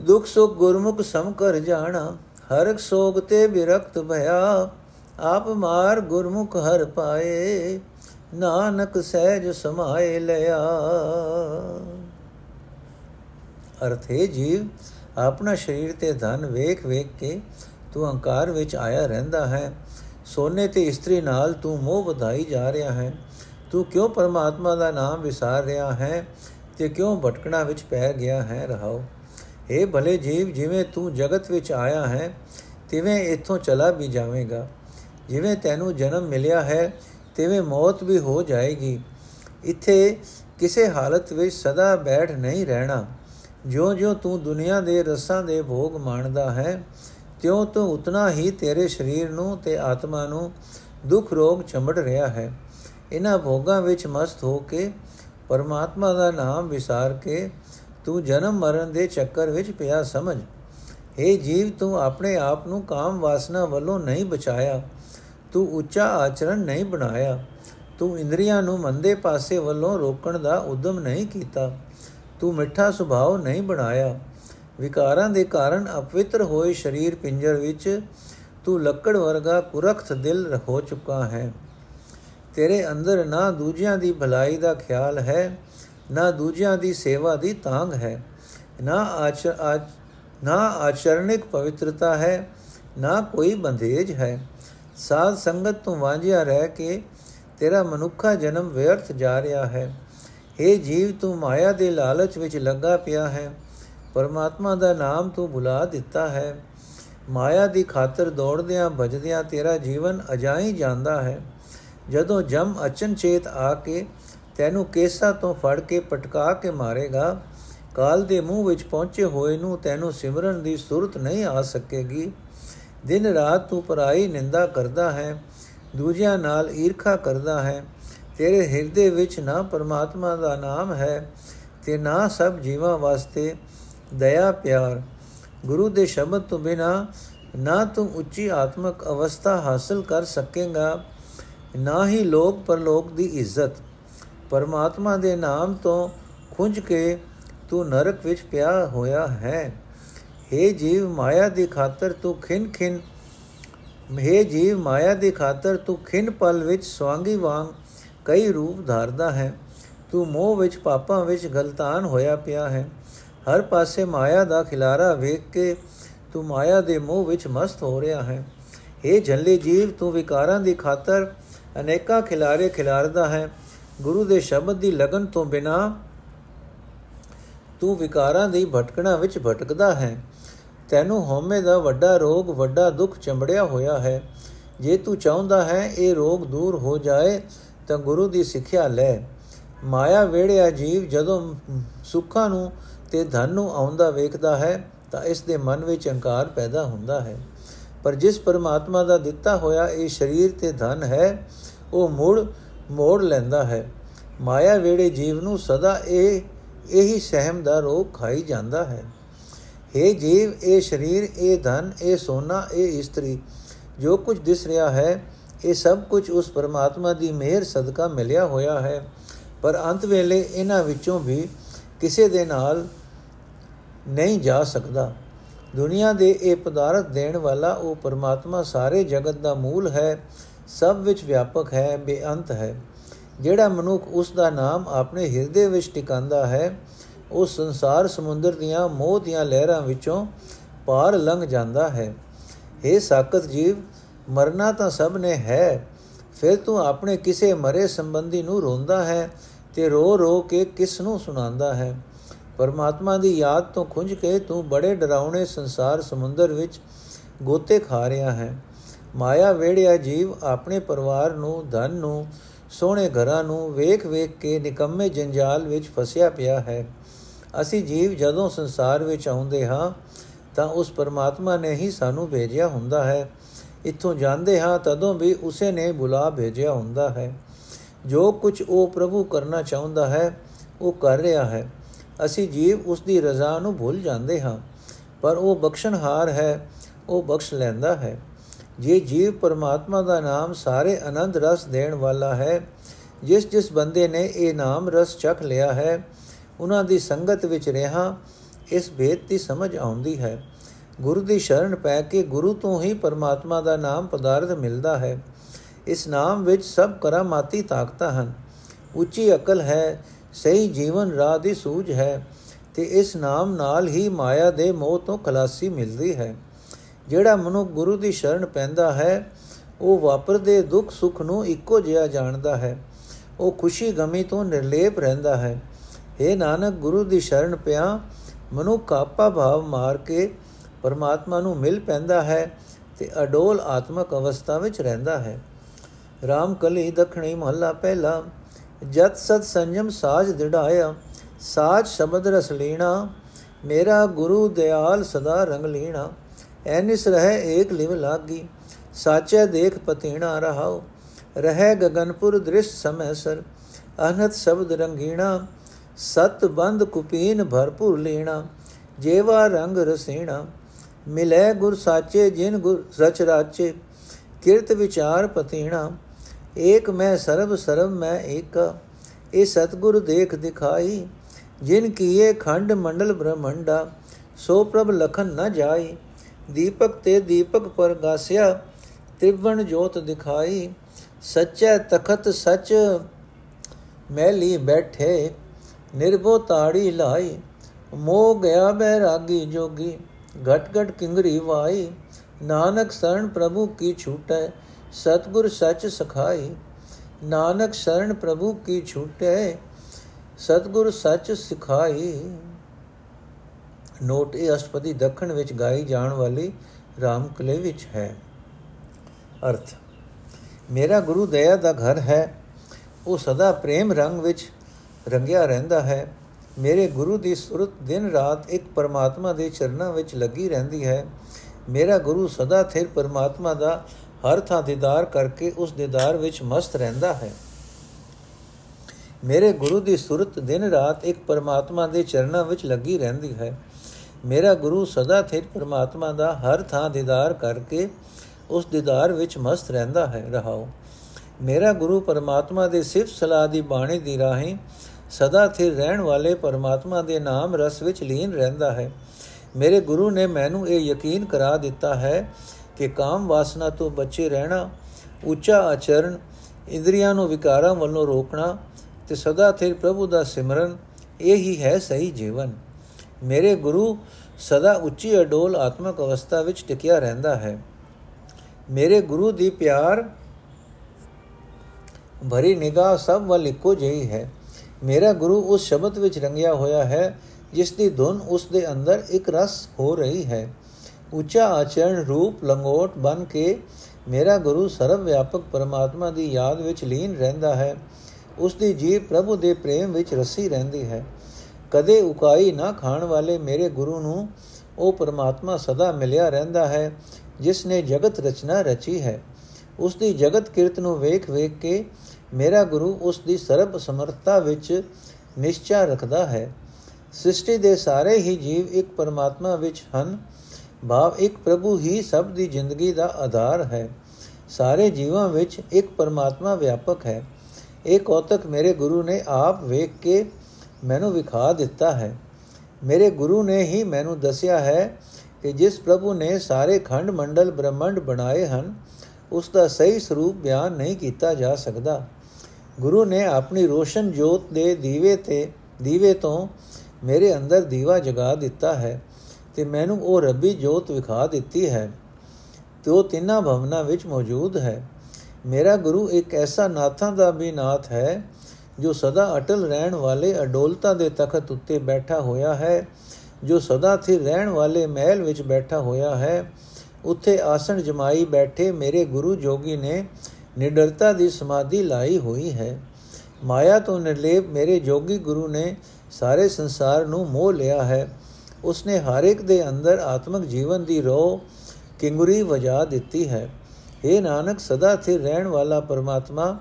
ਦੁਖ ਸੁਖ ਗੁਰਮੁਖ ਸਮ ਕਰ ਜਾਣਾ ਹਰਕ ਸੋਗ ਤੇ ਬਿਰਕਤ ਭਇਆ ਆਪ ਮਾਰ ਗੁਰਮੁਖ ਹਰ ਪਾਏ ਨਾਨਕ ਸਹਿਜ ਸਮਾਏ ਲਿਆ। ਅਰਥੇ ਜੀਵ, ਆਪਣਾ ਸਰੀਰ ਤੇ ਧਨ ਵੇਖ ਵੇਖ ਕੇ ਤੂੰ ਹੰਕਾਰ ਵਿੱਚ ਆਇਆ ਰਹਿੰਦਾ ਹੈ। ਸੋਨੇ ਤੇ ਇਸਤਰੀ ਨਾਲ ਤੂੰ ਮੋਹ ਵਧਾਈ ਜਾ ਰਿਹਾ ਹੈ। ਤੂੰ ਕਿਉਂ ਪਰਮਾਤਮਾ ਦਾ ਨਾਮ ਵਿਸਾਰ ਰਿਹਾ ਹੈ ਤੇ ਕਿਉਂ ਭਟਕਣਾ ਵਿੱਚ ਪੈ ਗਿਆ ਹੈ ਰਹਾਓ? ਇਹ ਭਲੇ ਜੀਵ, ਜਿਵੇਂ ਤੂੰ ਜਗਤ ਵਿੱਚ ਆਇਆ ਹੈ, ਤਿਵੇਂ ਇੱਥੋਂ ਚਲਾ ਵੀ ਜਾਵੇਂਗਾ। ਜਿਵੇਂ ਤੈਨੂੰ ਜਨਮ ਮਿਲਿਆ ਹੈ ਤਿਵੇਂ ਮੌਤ ਵੀ ਹੋ ਜਾਏਗੀ। ਇੱਥੇ ਕਿਸੇ ਹਾਲਤ ਵਿੱਚ ਸਦਾ ਬੈਠ ਨਹੀਂ ਰਹਿਣਾ। ਜਿਉਂ-ਜਿਉਂ ਤੂੰ ਦੁਨੀਆ ਦੇ ਰਸਾਂ ਦੇ ਭੋਗ ਮਾਣਦਾ ਹੈ, ਤਿਉਂ ਤੂੰ ਉਤਨਾ ਹੀ ਤੇਰੇ ਸਰੀਰ ਨੂੰ ਤੇ ਆਤਮਾ ਨੂੰ ਦੁੱਖ ਰੋਗ ਚੰਬੜ ਰਿਹਾ ਹੈ। ਇਹਨਾਂ ਭੋਗਾਂ ਵਿੱਚ ਮਸਤ ਹੋ ਕੇ ਪਰਮਾਤਮਾ ਦਾ ਨਾਮ ਵਿਸਾਰ ਕੇ ਤੂੰ ਜਨਮ ਮਰਨ ਦੇ ਚੱਕਰ ਵਿੱਚ ਪਿਆ ਸਮਝ। हे ਜੀਵ, ਤੂੰ ਆਪਣੇ ਆਪ ਨੂੰ ਕਾਮ ਵਾਸਨਾ ਵੱਲੋਂ ਨਹੀਂ ਬਚਾਇਆ। ਤੂੰ ਉੱਚਾ ਆਚਰਣ ਨਹੀਂ ਬਣਾਇਆ। ਤੂੰ ਇੰਦਰੀਆਂ ਨੂੰ ਮੰਦੇ ਪਾਸੇ ਵੱਲੋਂ ਰੋਕਣ ਦਾ ਉਦਮ ਨਹੀਂ ਕੀਤਾ। ਤੂੰ ਮਿੱਠਾ ਸੁਭਾਅ ਨਹੀਂ ਬਣਾਇਆ। ਵਿਕਾਰਾਂ ਦੇ ਕਾਰਨ ਅਪਵਿੱਤਰ ਹੋਏ ਸਰੀਰ ਪਿੰਜਰ ਵਿੱਚ ਤੂੰ ਲੱਕੜ ਵਰਗਾ ਕੁਰਖਤ ਦਿਲ ਹੋ ਚੁੱਕਾ ਹੈ। ਤੇਰੇ ਅੰਦਰ ਨਾ ਦੂਜਿਆਂ ਦੀ ਭਲਾਈ ਦਾ ਖਿਆਲ ਹੈ, ਨਾ ਦੂਜਿਆਂ ਦੀ ਸੇਵਾ ਦੀ ਤਾਂਗ ਹੈ। ਨਾ ਆਚ ਨਾ ਆਚਰਣਿਕ ਪਵਿੱਤਰਤਾ ਹੈ, ਨਾ ਕੋਈ ਬੰਧੇਜ ਹੈ। ਸਾਧ ਸੰਗਤ ਤੋਂ ਵਾਂਝਿਆ ਰਹਿ ਕੇ ਤੇਰਾ ਮਨੁੱਖਾ ਜਨਮ ਵਿਅਰਥ ਜਾ ਰਿਹਾ ਹੈ। हे ਜੀਵ, ਤੂੰ ਮਾਇਆ ਦੇ ਲਾਲਚ ਵਿੱਚ ਲੱਗਾ ਪਿਆ ਹੈ। ਪਰਮਾਤਮਾ ਦਾ ਨਾਮ ਤੂੰ ਭੁਲਾ ਦਿੱਤਾ ਹੈ। ਮਾਇਆ ਦੀ ਖਾਤਰ ਦੌੜਦਿਆਂ ਭਜਦਿਆਂ ਤੇਰਾ ਜੀਵਨ ਅਜਾਈ ਜਾਂਦਾ ਹੈ। ਜਦੋਂ ਜਮ ਅਚਨਚੇਤ ਆ ਕੇ ਤੈਨੂੰ ਕੇਸਾ ਤੋਂ ਫੜ ਕੇ ਪਟਕਾ ਕੇ ਮਾਰੇਗਾ, ਕਾਲ ਦੇ ਮੂੰਹ ਵਿੱਚ ਪਹੁੰਚੇ ਹੋਏ ਨੂੰ ਤੈਨੂੰ ਸਿਮਰਨ ਦੀ ਸੁਰਤ ਨਹੀਂ ਆ ਸਕੇਗੀ। ਦਿਨ ਰਾਤ ਤੂੰ ਪਰਾਈ ਨਿੰਦਾ ਕਰਦਾ ਹੈ, ਦੂਜਿਆਂ ਨਾਲ ਈਰਖਾ ਕਰਦਾ ਹੈ। ਤੇਰੇ ਹਿਰਦੇ ਵਿੱਚ ਨਾ ਪਰਮਾਤਮਾ ਦਾ ਨਾਮ ਹੈ ਤੇ ਨਾ ਸਭ ਜੀਵਾਂ ਵਾਸਤੇ ਦਇਆ, ਪਿਆਰ। ਗੁਰੂ ਦੇ ਸ਼ਬਦ ਤੋਂ ਬਿਨਾ ਨਾ ਤੂੰ ਉੱਚੀ ਆਤਮਿਕ ਅਵਸਥਾ ਹਾਸਲ ਕਰ ਸਕੇਗਾ, ਨਾ ਹੀ ਲੋਕ ਪਰਲੋਕ ਦੀ ਇੱਜ਼ਤ। ਪਰਮਾਤਮਾ ਦੇ ਨਾਮ ਤੋਂ ਖੁੰਝ ਕੇ ਤੂੰ ਨਰਕ ਵਿੱਚ ਪਿਆ ਹੋਇਆ ਹੈ। हे ਜੀਵ ਮਾਇਆ ਦੀ ਖਾਤਰ ਤੂੰ ਖਿੰਨ ਖਿੰਨ ਮੇ ਜੀਵ ਮਾਇਆ ਦੀ ਖਾਤਰ ਤੂੰ ਖਿੰਨ ਪਲ ਵਿੱਚ ਸਵਾਂਗੀ ਵਾਂਗ ਕਈ ਰੂਪ ਧਾਰਦਾ ਹੈ। ਤੂੰ ਮੋਹ ਵਿੱਚ ਪਾਪਾਂ ਵਿੱਚ ਗਲਤਾਨ ਹੋਇਆ ਪਿਆ ਹੈ। ਹਰ ਪਾਸੇ ਮਾਇਆ ਦਾ ਖਿਲਾਰਾ ਵੇਖ ਕੇ ਤੂੰ ਮਾਇਆ ਦੇ ਮੋਹ ਵਿੱਚ ਮਸਤ ਹੋ ਰਿਹਾ ਹੈ। हे ਜੰਲੀ ਜੀਵ, ਤੂੰ ਵਿਕਾਰਾਂ ਦੀ ਖਾਤਰ ਅਨੇਕਾਂ ਖਿਲਾਰੇ ਖਿਲਾਰਦਾ ਹੈ। ਗੁਰੂ ਦੇ ਸ਼ਬਦ ਦੀ ਲਗਨ ਤੋਂ ਬਿਨਾ ਤੂੰ ਵਿਕਾਰਾਂ ਦੀ ਭਟਕਣਾ ਵਿੱਚ ਭਟਕਦਾ ਹੈ। ਤੈਨੂੰ ਹਉਮੈ ਦਾ ਵੱਡਾ ਰੋਗ, ਵੱਡਾ ਦੁੱਖ ਚੰਬੜਿਆ ਹੋਇਆ ਹੈ। ਜੇ ਤੂੰ ਚਾਹੁੰਦਾ ਹੈ ਇਹ ਰੋਗ ਦੂਰ ਹੋ ਜਾਏ, ਤਾਂ ਗੁਰੂ ਦੀ ਸਿੱਖਿਆ ਲੈ। ਮਾਇਆ ਵੇੜਿਆ ਜੀਵ ਜਦੋਂ ਸੁੱਖਾਂ ਨੂੰ ਤੇ ਧਨ ਨੂੰ ਆਉਂਦਾ ਵੇਖਦਾ ਹੈ, ਤਾਂ ਇਸ ਦੇ ਮਨ ਵਿੱਚ ਹੰਕਾਰ ਪੈਦਾ ਹੁੰਦਾ ਹੈ। ਪਰ ਜਿਸ ਪਰਮਾਤਮਾ ਦਾ ਦਿੱਤਾ ਹੋਇਆ ਇਹ ਸਰੀਰ ਤੇ ਧਨ ਹੈ, ਉਹ ਮੁੜ, ਮੋੜ ਲੈਂਦਾ ਹੈ। ਮਾਇਆ ਵੇੜੇ ਜੀਵ ਨੂੰ ਸਦਾ ਇਹ, ਇਹੀ ਸਹਿਮ ਦਾ ਰੋਗ ਖਾਈ ਜਾਂਦਾ ਹੈ। हे ਜੀਵ, ਇਹ ਸਰੀਰ, ਇਹ ਧਨ, ਇਹ ਸੋਨਾ, ਇਹ ਇਸਤਰੀ, ਜੋ ਕੁਝ ਦਿਸ ਰਿਹਾ ਹੈ, ਇਹ ਸਭ ਕੁਝ ਉਸ ਪਰਮਾਤਮਾ ਦੀ ਮਿਹਰ, ਸਦਕਾ ਮਿਲਿਆ ਹੋਇਆ ਹੈ। ਪਰ ਅੰਤ ਵੇਲੇ ਇਹਨਾਂ ਵਿੱਚੋਂ ਵੀ ਕਿਸੇ ਦੇ ਨਾਲ ਨਹੀਂ ਜਾ ਸਕਦਾ। ਦੁਨੀਆ ਦੇ ਇਹ ਪਦਾਰਥ ਦੇਣ ਵਾਲਾ ਉਹ ਪਰਮਾਤਮਾ ਸਾਰੇ ਜਗਤ ਦਾ ਮੂਲ ਹੈ, ਸਭ ਵਿੱਚ ਵਿਆਪਕ ਹੈ, ਬੇਅੰਤ ਹੈ। ਜਿਹੜਾ ਮਨੁੱਖ ਉਸ ਦਾ ਨਾਮ ਆਪਣੇ ਹਿਰਦੇ ਵਿੱਚ ਟਿਕਾਂਦਾ ਹੈ ਉਹ ਸੰਸਾਰ ਸਮੁੰਦਰ ਦੀਆਂ ਮੋਹ ਦੀਆਂ ਲਹਿਰਾਂ ਵਿੱਚੋਂ ਪਾਰ ਲੰਘ ਜਾਂਦਾ ਹੈ। हे ਸਾਕਤ ਜੀਵ, ਮਰਨਾ ਤਾਂ ਸਭ ਨੇ ਹੈ, ਫਿਰ ਤੂੰ ਆਪਣੇ ਕਿਸੇ ਮਰੇ ਸੰਬੰਧੀ ਨੂੰ ਰੋਂਦਾ ਹੈ ਤੇ ਰੋ ਰੋ ਕੇ ਕਿਸ ਨੂੰ ਸੁਣਾਉਂਦਾ ਹੈ? ਪਰਮਾਤਮਾ ਦੀ ਯਾਦ ਤੋਂ ਖੁੰਝ ਕੇ ਤੂੰ ਬੜੇ ਡਰਾਉਣੇ ਸੰਸਾਰ ਸਮੁੰਦਰ ਵਿੱਚ ਗੋਤੇ ਖਾ ਰਿਹਾ ਹੈ। ਮਾਇਆ ਵੇੜਿਆ ਜੀਵ ਆਪਣੇ ਪਰਿਵਾਰ ਨੂੰ, ਧਨ ਨੂੰ, ਸੋਹਣੇ ਘਰਾਂ ਨੂੰ ਵੇਖ-ਵੇਖ ਕੇ ਨਿਕੰਮੇ ਜੰਜਾਲ ਵਿੱਚ ਫਸਿਆ ਪਿਆ ਹੈ। ਅਸੀਂ ਜੀਵ ਜਦੋਂ ਸੰਸਾਰ ਵਿੱਚ ਆਉਂਦੇ ਹਾਂ, ਤਾਂ ਉਸ ਪਰਮਾਤਮਾ ਨੇ ਹੀ ਸਾਨੂੰ ਭੇਜਿਆ ਹੁੰਦਾ ਹੈ। ਇੱਥੋਂ ਜਾਂਦੇ ਹਾਂ, ਤਦੋਂ ਵੀ ਉਸੇ ਨੇ ਬੁਲਾ ਭੇਜਿਆ ਹੁੰਦਾ ਹੈ। ਜੋ ਕੁਝ ਉਹ ਪ੍ਰਭੂ ਕਰਨਾ ਚਾਹੁੰਦਾ ਹੈ, ਉਹ ਕਰ ਰਿਹਾ ਹੈ। ਅਸੀਂ ਜੀਵ ਉਸ ਦੀ ਰਜ਼ਾ ਨੂੰ ਭੁੱਲ ਜਾਂਦੇ ਹਾਂ, ਪਰ ਉਹ ਬਖਸ਼ਣਹਾਰ ਹੈ, ਉਹ ਬਖਸ਼ ਲੈਂਦਾ ਹੈ। ਜੇ ਜੀਵ ਪਰਮਾਤਮਾ ਦਾ ਨਾਮ ਸਾਰੇ ਆਨੰਦ ਰਸ ਦੇਣ ਵਾਲਾ ਹੈ ਜਿਸ ਜਿਸ ਬੰਦੇ ਨੇ ਇਹ ਨਾਮ ਰਸ ਚਖ ਲਿਆ ਹੈ ਉਹਨਾਂ ਦੀ ਸੰਗਤ ਵਿੱਚ ਰਹਾ, ਇਸ ਭੇਦ ਦੀ ਸਮਝ ਆਉਂਦੀ ਹੈ। ਗੁਰੂ ਦੀ ਸ਼ਰਨ ਪੈ ਕੇ ਗੁਰੂ ਤੋਂ ਹੀ ਪਰਮਾਤਮਾ ਦਾ ਨਾਮ ਪਦਾਰਥ ਮਿਲਦਾ ਹੈ। ਇਸ ਨਾਮ ਵਿੱਚ ਸਭ ਕਰਾਮਾਤੀ ਤਾਕਤਾਂ ਹਨ। ਉੱਚੀ ਅਕਲ ਹੈ, ਸਹੀ ਜੀਵਨ ਰਾਹ ਦੀ ਸੂਝ ਹੈ ਤੇ ਇਸ ਨਾਮ ਨਾਲ ਹੀ ਮਾਇਆ ਦੇ ਮੋਹ ਤੋਂ ਖਲਾਸੀ ਮਿਲਦੀ ਹੈ। ਜਿਹੜਾ ਮਨੁ ਗੁਰੂ ਦੀ ਸ਼ਰਨ ਪੈਂਦਾ ਹੈ, ਉਹ ਵਾਪਰਦੇ ਦੁੱਖ ਸੁੱਖ ਨੂੰ ਇੱਕੋ ਜਿਹਾ ਜਾਣਦਾ ਹੈ। ਉਹ ਖੁਸ਼ੀ ਗਮੀ ਤੋਂ ਨਿਰਲੇਪ ਰਹਿੰਦਾ ਹੈ। हे ਨਾਨਕ, ਗੁਰੂ ਦੀ ਸ਼ਰਨ ਪਿਆ। ਮਨੁੱਖ ਆਪਾ ਭਾਵ ਮਾਰ ਕੇ ਪਰਮਾਤਮਾ ਨੂੰ ਮਿਲ ਪੈਂਦਾ ਹੈ ਤੇ ਅਡੋਲ ਆਤਮਕ ਅਵਸਥਾ ਵਿੱਚ ਰਹਿੰਦਾ ਹੈ। ਰਾਮ ਕਲੀ ਦਖਣੀ ਮਹੱਲਾ ਪਹਿਲਾ। ਜਤ ਸਤ ਸੰਜਮ ਸਾਜ ਦਿੜਾਇਆ। ਸਾਜ ਸ਼ਬਦ ਰਸ ਲੀਣਾ। ਮੇਰਾ ਗੁਰੂ ਦਿਆਲ ਸਦਾ ਰੰਗ ਲੀਣਾ। ਐਨਿਸ ਰਹਿ ਏਕ ਲਿਵ ਲਾਗੀ। ਸਾਚੈ ਦੇਖ ਪਤੀਣਾ ਰਹਾਉ। ਰਹਿ ਗਗਨਪੁਰ ਦ੍ਰਿਸ਼ ਸਮੈ ਸਰ। ਅਨਹਤ ਸ਼ਬਦ ਰੰਗੀਣਾ। ਸਤ ਬੰਦ ਕੁਪੀਨ ਭਰਪੂਰ ਲੀਣਾ, ਜੇਵਾ ਰੰਗ ਰਸੇਣਾ, ਮਿਲੇ ਗੁਰ ਸਾਚੇ ਜਿਨ ਗੁਰ ਰਚ ਰਾਚੇ, ਕਿਰਤ ਵਿਚਾਰ ਪਤੀਣਾ, ਏਕ ਮੈਂ ਸਰਬ ਸਰਬ ਮੈਂ ਏਕ, ਇਹ ਸਤਗੁਰ ਦੇਖ ਦਿਖਾਈ, ਜਿਨ ਕੀਏ ਖੰਡ ਮੰਡਲ ਬ੍ਰਹਮੰਡਾ, ਸੋ ਪ੍ਰਭ ਲਖਨ ਨ ਜਾਈ, ਦੀਪਕ ਤੇ ਦੀਪਕ ਪਰ ਗਾਸਿਆ ਤ੍ਰਿਵਣ ਜੋਤ ਦਿਖਾਈ, ਸੱਚੈ ਤਖਤ ਸਚ ਮੈਲੀ ਬੈਠੇ ਨਿਰਭੋ ਤਾੜੀ ਲਾਈ। ਮੋ ਗਿਆ ਬੈਰਾਗੀ ਜੋਗੀ ਘਟ ਘਟ ਕਿੰਗਰੀ ਵਾਈ। ਨਾਨਕ ਸਰਣ ਪ੍ਰਭੂ ਕੀ ਛੂਟੈ, ਸਤਗੁਰ ਸਚ ਸਖਾਈ। ਨਾਨਕ ਸ਼ਰਨ ਪ੍ਰਭੂ ਕੀ ਛੂਟੈ, ਸਤਗੁਰ ਸਚ ਸਿਖਾਈ। ਨੋਟ ਇਹ ਅਸ਼ਟਪਦੀ ਦੱਖਣ ਵਿੱਚ ਗਾਈ ਜਾਣ ਵਾਲੀ ਰਾਮ ਕਲੇ ਵਿੱਚ ਹੈ। ਅਰਥ, ਮੇਰਾ ਗੁਰੂ ਦਇਆ ਦਾ ਘਰ ਹੈ, ਉਹ ਸਦਾ ਪ੍ਰੇਮ ਰੰਗ ਵਿੱਚ ਰੰਗਿਆ ਰਹਿੰਦਾ ਹੈ। ਮੇਰੇ ਗੁਰੂ ਦੀ ਸੁਰਤ ਦਿਨ ਰਾਤ ਇੱਕ ਪਰਮਾਤਮਾ ਦੇ ਚਰਨਾਂ ਵਿੱਚ ਲੱਗੀ ਰਹਿੰਦੀ ਹੈ। ਮੇਰਾ ਗੁਰੂ ਸਦਾ ਥਿਰ ਪਰਮਾਤਮਾ ਦਾ ਹਰ ਥਾਂ ਦੀਦਾਰ ਕਰਕੇ ਉਸ ਦੀਦਾਰ ਵਿੱਚ ਮਸਤ ਰਹਿੰਦਾ ਹੈ। ਮੇਰੇ ਗੁਰੂ ਦੀ ਸੁਰਤ ਦਿਨ ਰਾਤ ਇੱਕ ਪਰਮਾਤਮਾ ਦੇ ਚਰਨਾਂ ਵਿੱਚ ਲੱਗੀ ਰਹਿੰਦੀ ਹੈ। ਮੇਰਾ ਗੁਰੂ ਸਦਾ ਥਿਰ ਪਰਮਾਤਮਾ ਦਾ ਹਰ ਥਾਂ ਦੀਦਾਰ ਕਰਕੇ ਉਸ ਦੀਦਾਰ ਵਿੱਚ ਮਸਤ ਰਹਿੰਦਾ ਹੈ। ਰਹਾਓ। ਮੇਰਾ ਗੁਰੂ ਪਰਮਾਤਮਾ ਦੇ ਸਿਫਤ ਸਲਾਹ ਦੀ ਬਾਣੀ ਦੀ ਰਾਹੀਂ ਸਦਾ ਥਿਰ ਰਹਿਣ ਵਾਲੇ ਪਰਮਾਤਮਾ ਦੇ ਨਾਮ ਰਸ ਵਿੱਚ ਲੀਨ ਰਹਿੰਦਾ ਹੈ। ਮੇਰੇ ਗੁਰੂ ਨੇ ਮੈਨੂੰ ਇਹ ਯਕੀਨ ਕਰਾ ਦਿੱਤਾ ਹੈ ਕਿ ਕਾਮ ਵਾਸਨਾ ਤੋਂ ਬਚੇ ਰਹਿਣਾ, ਉੱਚਾ ਆਚਰਣ, ਇੰਦਰੀਆਂ ਨੂੰ ਵਿਕਾਰਾਂ ਵੱਲੋਂ ਰੋਕਣਾ ਤੇ ਸਦਾ ਥਿਰ ਪ੍ਰਭੂ ਦਾ ਸਿਮਰਨ, ਇਹ ਹੀ ਹੈ ਸਹੀ ਜੀਵਨ। ਮੇਰੇ ਗੁਰੂ ਸਦਾ ਉੱਚੀ ਅਡੋਲ ਆਤਮਕ ਅਵਸਥਾ ਵਿੱਚ ਟਿਕਿਆ ਰਹਿੰਦਾ ਹੈ। ਮੇਰੇ ਗੁਰੂ ਦੀ ਪਿਆਰ ਭਰੀ ਨਿਗਾਹ ਸਭ ਵੱਲ ਇੱਕੋ ਜਿਹੀ ਹੈ। ਮੇਰਾ ਗੁਰੂ ਉਸ ਸ਼ਬਦ ਵਿੱਚ ਰੰਗਿਆ ਹੋਇਆ ਹੈ, ਜਿਸ ਦੀ ਧੁਨ ਉਸ ਦੇ ਅੰਦਰ ਇੱਕ ਰਸ ਹੋ ਰਹੀ ਹੈ। ਉੱਚਾ ਆਚਰਣ ਰੂਪ ਲੰਗੋਟ ਬਨ ਕੇ ਮੇਰਾ ਗੁਰੂ ਸਰਵ ਵਿਆਪਕ ਪਰਮਾਤਮਾ ਦੀ ਯਾਦ ਵਿੱਚ ਲੀਨ ਰਹਿੰਦਾ ਹੈ। ਉਸ ਦੀ ਜੀਵ ਪ੍ਰਭੂ ਦੇ ਪ੍ਰੇਮ ਵਿੱਚ ਰਸੀ ਰਹਿੰਦੀ ਹੈ। ਕਦੇ ਉਕਾਈ ਨਾ ਖਾਣ ਵਾਲੇ ਮੇਰੇ ਗੁਰੂ ਨੂੰ ਉਹ ਪਰਮਾਤਮਾ ਸਦਾ ਮਿਲਿਆ ਰਹਿੰਦਾ ਹੈ, ਜਿਸ ਨੇ ਜਗਤ ਰਚਨਾ ਰਚੀ ਹੈ। ਉਸ ਦੀ ਜਗਤ ਕਿਰਤ ਨੂੰ ਵੇਖ ਵੇਖ ਕੇ ਮੇਰਾ ਗੁਰੂ ਉਸ ਦੀ ਸਰਬ ਸਮਰੱਥਾ ਵਿੱਚ ਨਿਸ਼ਚਾ ਰੱਖਦਾ ਹੈ। ਸ੍ਰਿਸ਼ਟੀ ਦੇ ਸਾਰੇ ਹੀ ਜੀਵ ਇੱਕ ਪਰਮਾਤਮਾ ਵਿੱਚ ਹਨ। ਭਾਵ ਇੱਕ ਪ੍ਰਭੂ ਹੀ ਸਭ ਦੀ ਜ਼ਿੰਦਗੀ ਦਾ ਆਧਾਰ ਹੈ। ਸਾਰੇ ਜੀਵਾਂ ਵਿੱਚ ਇੱਕ ਪਰਮਾਤਮਾ ਵਿਆਪਕ ਹੈ। ਇਹ ਕੌਤਕ ਮੇਰੇ ਗੁਰੂ ਨੇ ਆਪ ਵੇਖ ਕੇ ਮੈਨੂੰ ਵਿਖਾ ਦਿੱਤਾ ਹੈ। ਮੇਰੇ ਗੁਰੂ ਨੇ ਹੀ ਮੈਨੂੰ ਦੱਸਿਆ ਹੈ ਕਿ ਜਿਸ ਪ੍ਰਭੂ ਨੇ ਸਾਰੇ ਖੰਡ ਮੰਡਲ ਬ੍ਰਹਮੰਡ ਬਣਾਏ ਹਨ, ਉਸ ਦਾ ਸਹੀ ਸਰੂਪ ਬਿਆਨ ਨਹੀਂ ਕੀਤਾ ਜਾ ਸਕਦਾ। ਗੁਰੂ ਨੇ ਆਪਣੀ ਰੋਸ਼ਨ ਜੋਤ ਦੇ ਦੀਵੇ ਤੇ, ਦੀਵੇ ਤੋਂ ਮੇਰੇ ਅੰਦਰ ਦੀਵਾ ਜਗਾ ਦਿੱਤਾ ਹੈ ਤੇ ਮੈਨੂੰ ਉਹ ਰੱਬੀ ਜੋਤ ਵਿਖਾ ਦਿੱਤੀ ਹੈ। ਤੇ ਉਹ ਤਿੰਨਾਂ ਭਵਨਾਂ ਵਿੱਚ ਮੌਜੂਦ ਹੈ। ਮੇਰਾ ਗੁਰੂ ਇੱਕ ਐਸਾ ਨਾਥਾਂ ਦਾ ਵੀ ਨਾਥ ਹੈ, ਜੋ ਸਦਾ ਅਟਲ ਰਹਿਣ ਵਾਲੇ ਅਡੋਲਤਾ ਦੇ ਤਖਤ ਉੱਤੇ ਬੈਠਾ ਹੋਇਆ ਹੈ, ਜੋ ਸਦਾ ਥਿਰ ਰਹਿਣ ਵਾਲੇ ਮਹਿਲ ਵਿੱਚ ਬੈਠਾ ਹੋਇਆ ਹੈ। ਉੱਥੇ ਆਸਣ ਜਮਾਈ ਬੈਠੇ ਮੇਰੇ ਗੁਰੂ ਜੋਗੀ ਨੇ ਨਿਡਰਤਾ ਦੀ ਸਮਾਧੀ ਲਾਈ ਹੋਈ ਹੈ। ਮਾਇਆ ਤੋਂ ਨਿਰਲੇਪ ਮੇਰੇ ਜੋਗੀ ਗੁਰੂ ਨੇ ਸਾਰੇ ਸੰਸਾਰ ਨੂੰ ਮੋਹ ਲਿਆ ਹੈ। ਉਸਨੇ ਹਰ ਇੱਕ ਦੇ ਅੰਦਰ ਆਤਮਿਕ ਜੀਵਨ ਦੀ ਰੋ ਕਿੰਗਰੀ ਵਜਾ ਦਿੱਤੀ ਹੈ। ਇਹ ਨਾਨਕ, ਸਦਾ ਸਥਿਰ ਰਹਿਣ ਵਾਲਾ ਪਰਮਾਤਮਾ,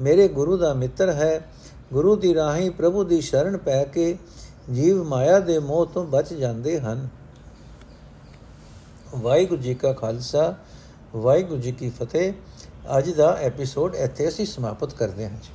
ਮੇਰੇ ਗੁਰੂ ਦਾ ਮਿੱਤਰ ਹੈ। ਗੁਰੂ ਦੀ ਰਾਹੀਂ ਪ੍ਰਭੂ ਦੀ ਸ਼ਰਨ ਪੈ ਕੇ ਜੀਵ ਮਾਇਆ ਦੇ ਮੋਹ ਤੋਂ ਬਚ ਜਾਂਦੇ ਹਨ। ਵਾਹਿਗੁਰੂ ਜੀ ਕਾ ਖਾਲਸਾ, ਵਾਹਿਗੁਰੂ ਜੀ ਕੀ ਫਤਿਹ। ਅੱਜ ਦਾ ਐਪੀਸੋਡ ਇੱਥੇ ਅਸੀਂ ਸਮਾਪਤ ਕਰਦੇ ਹਾਂ ਜੀ।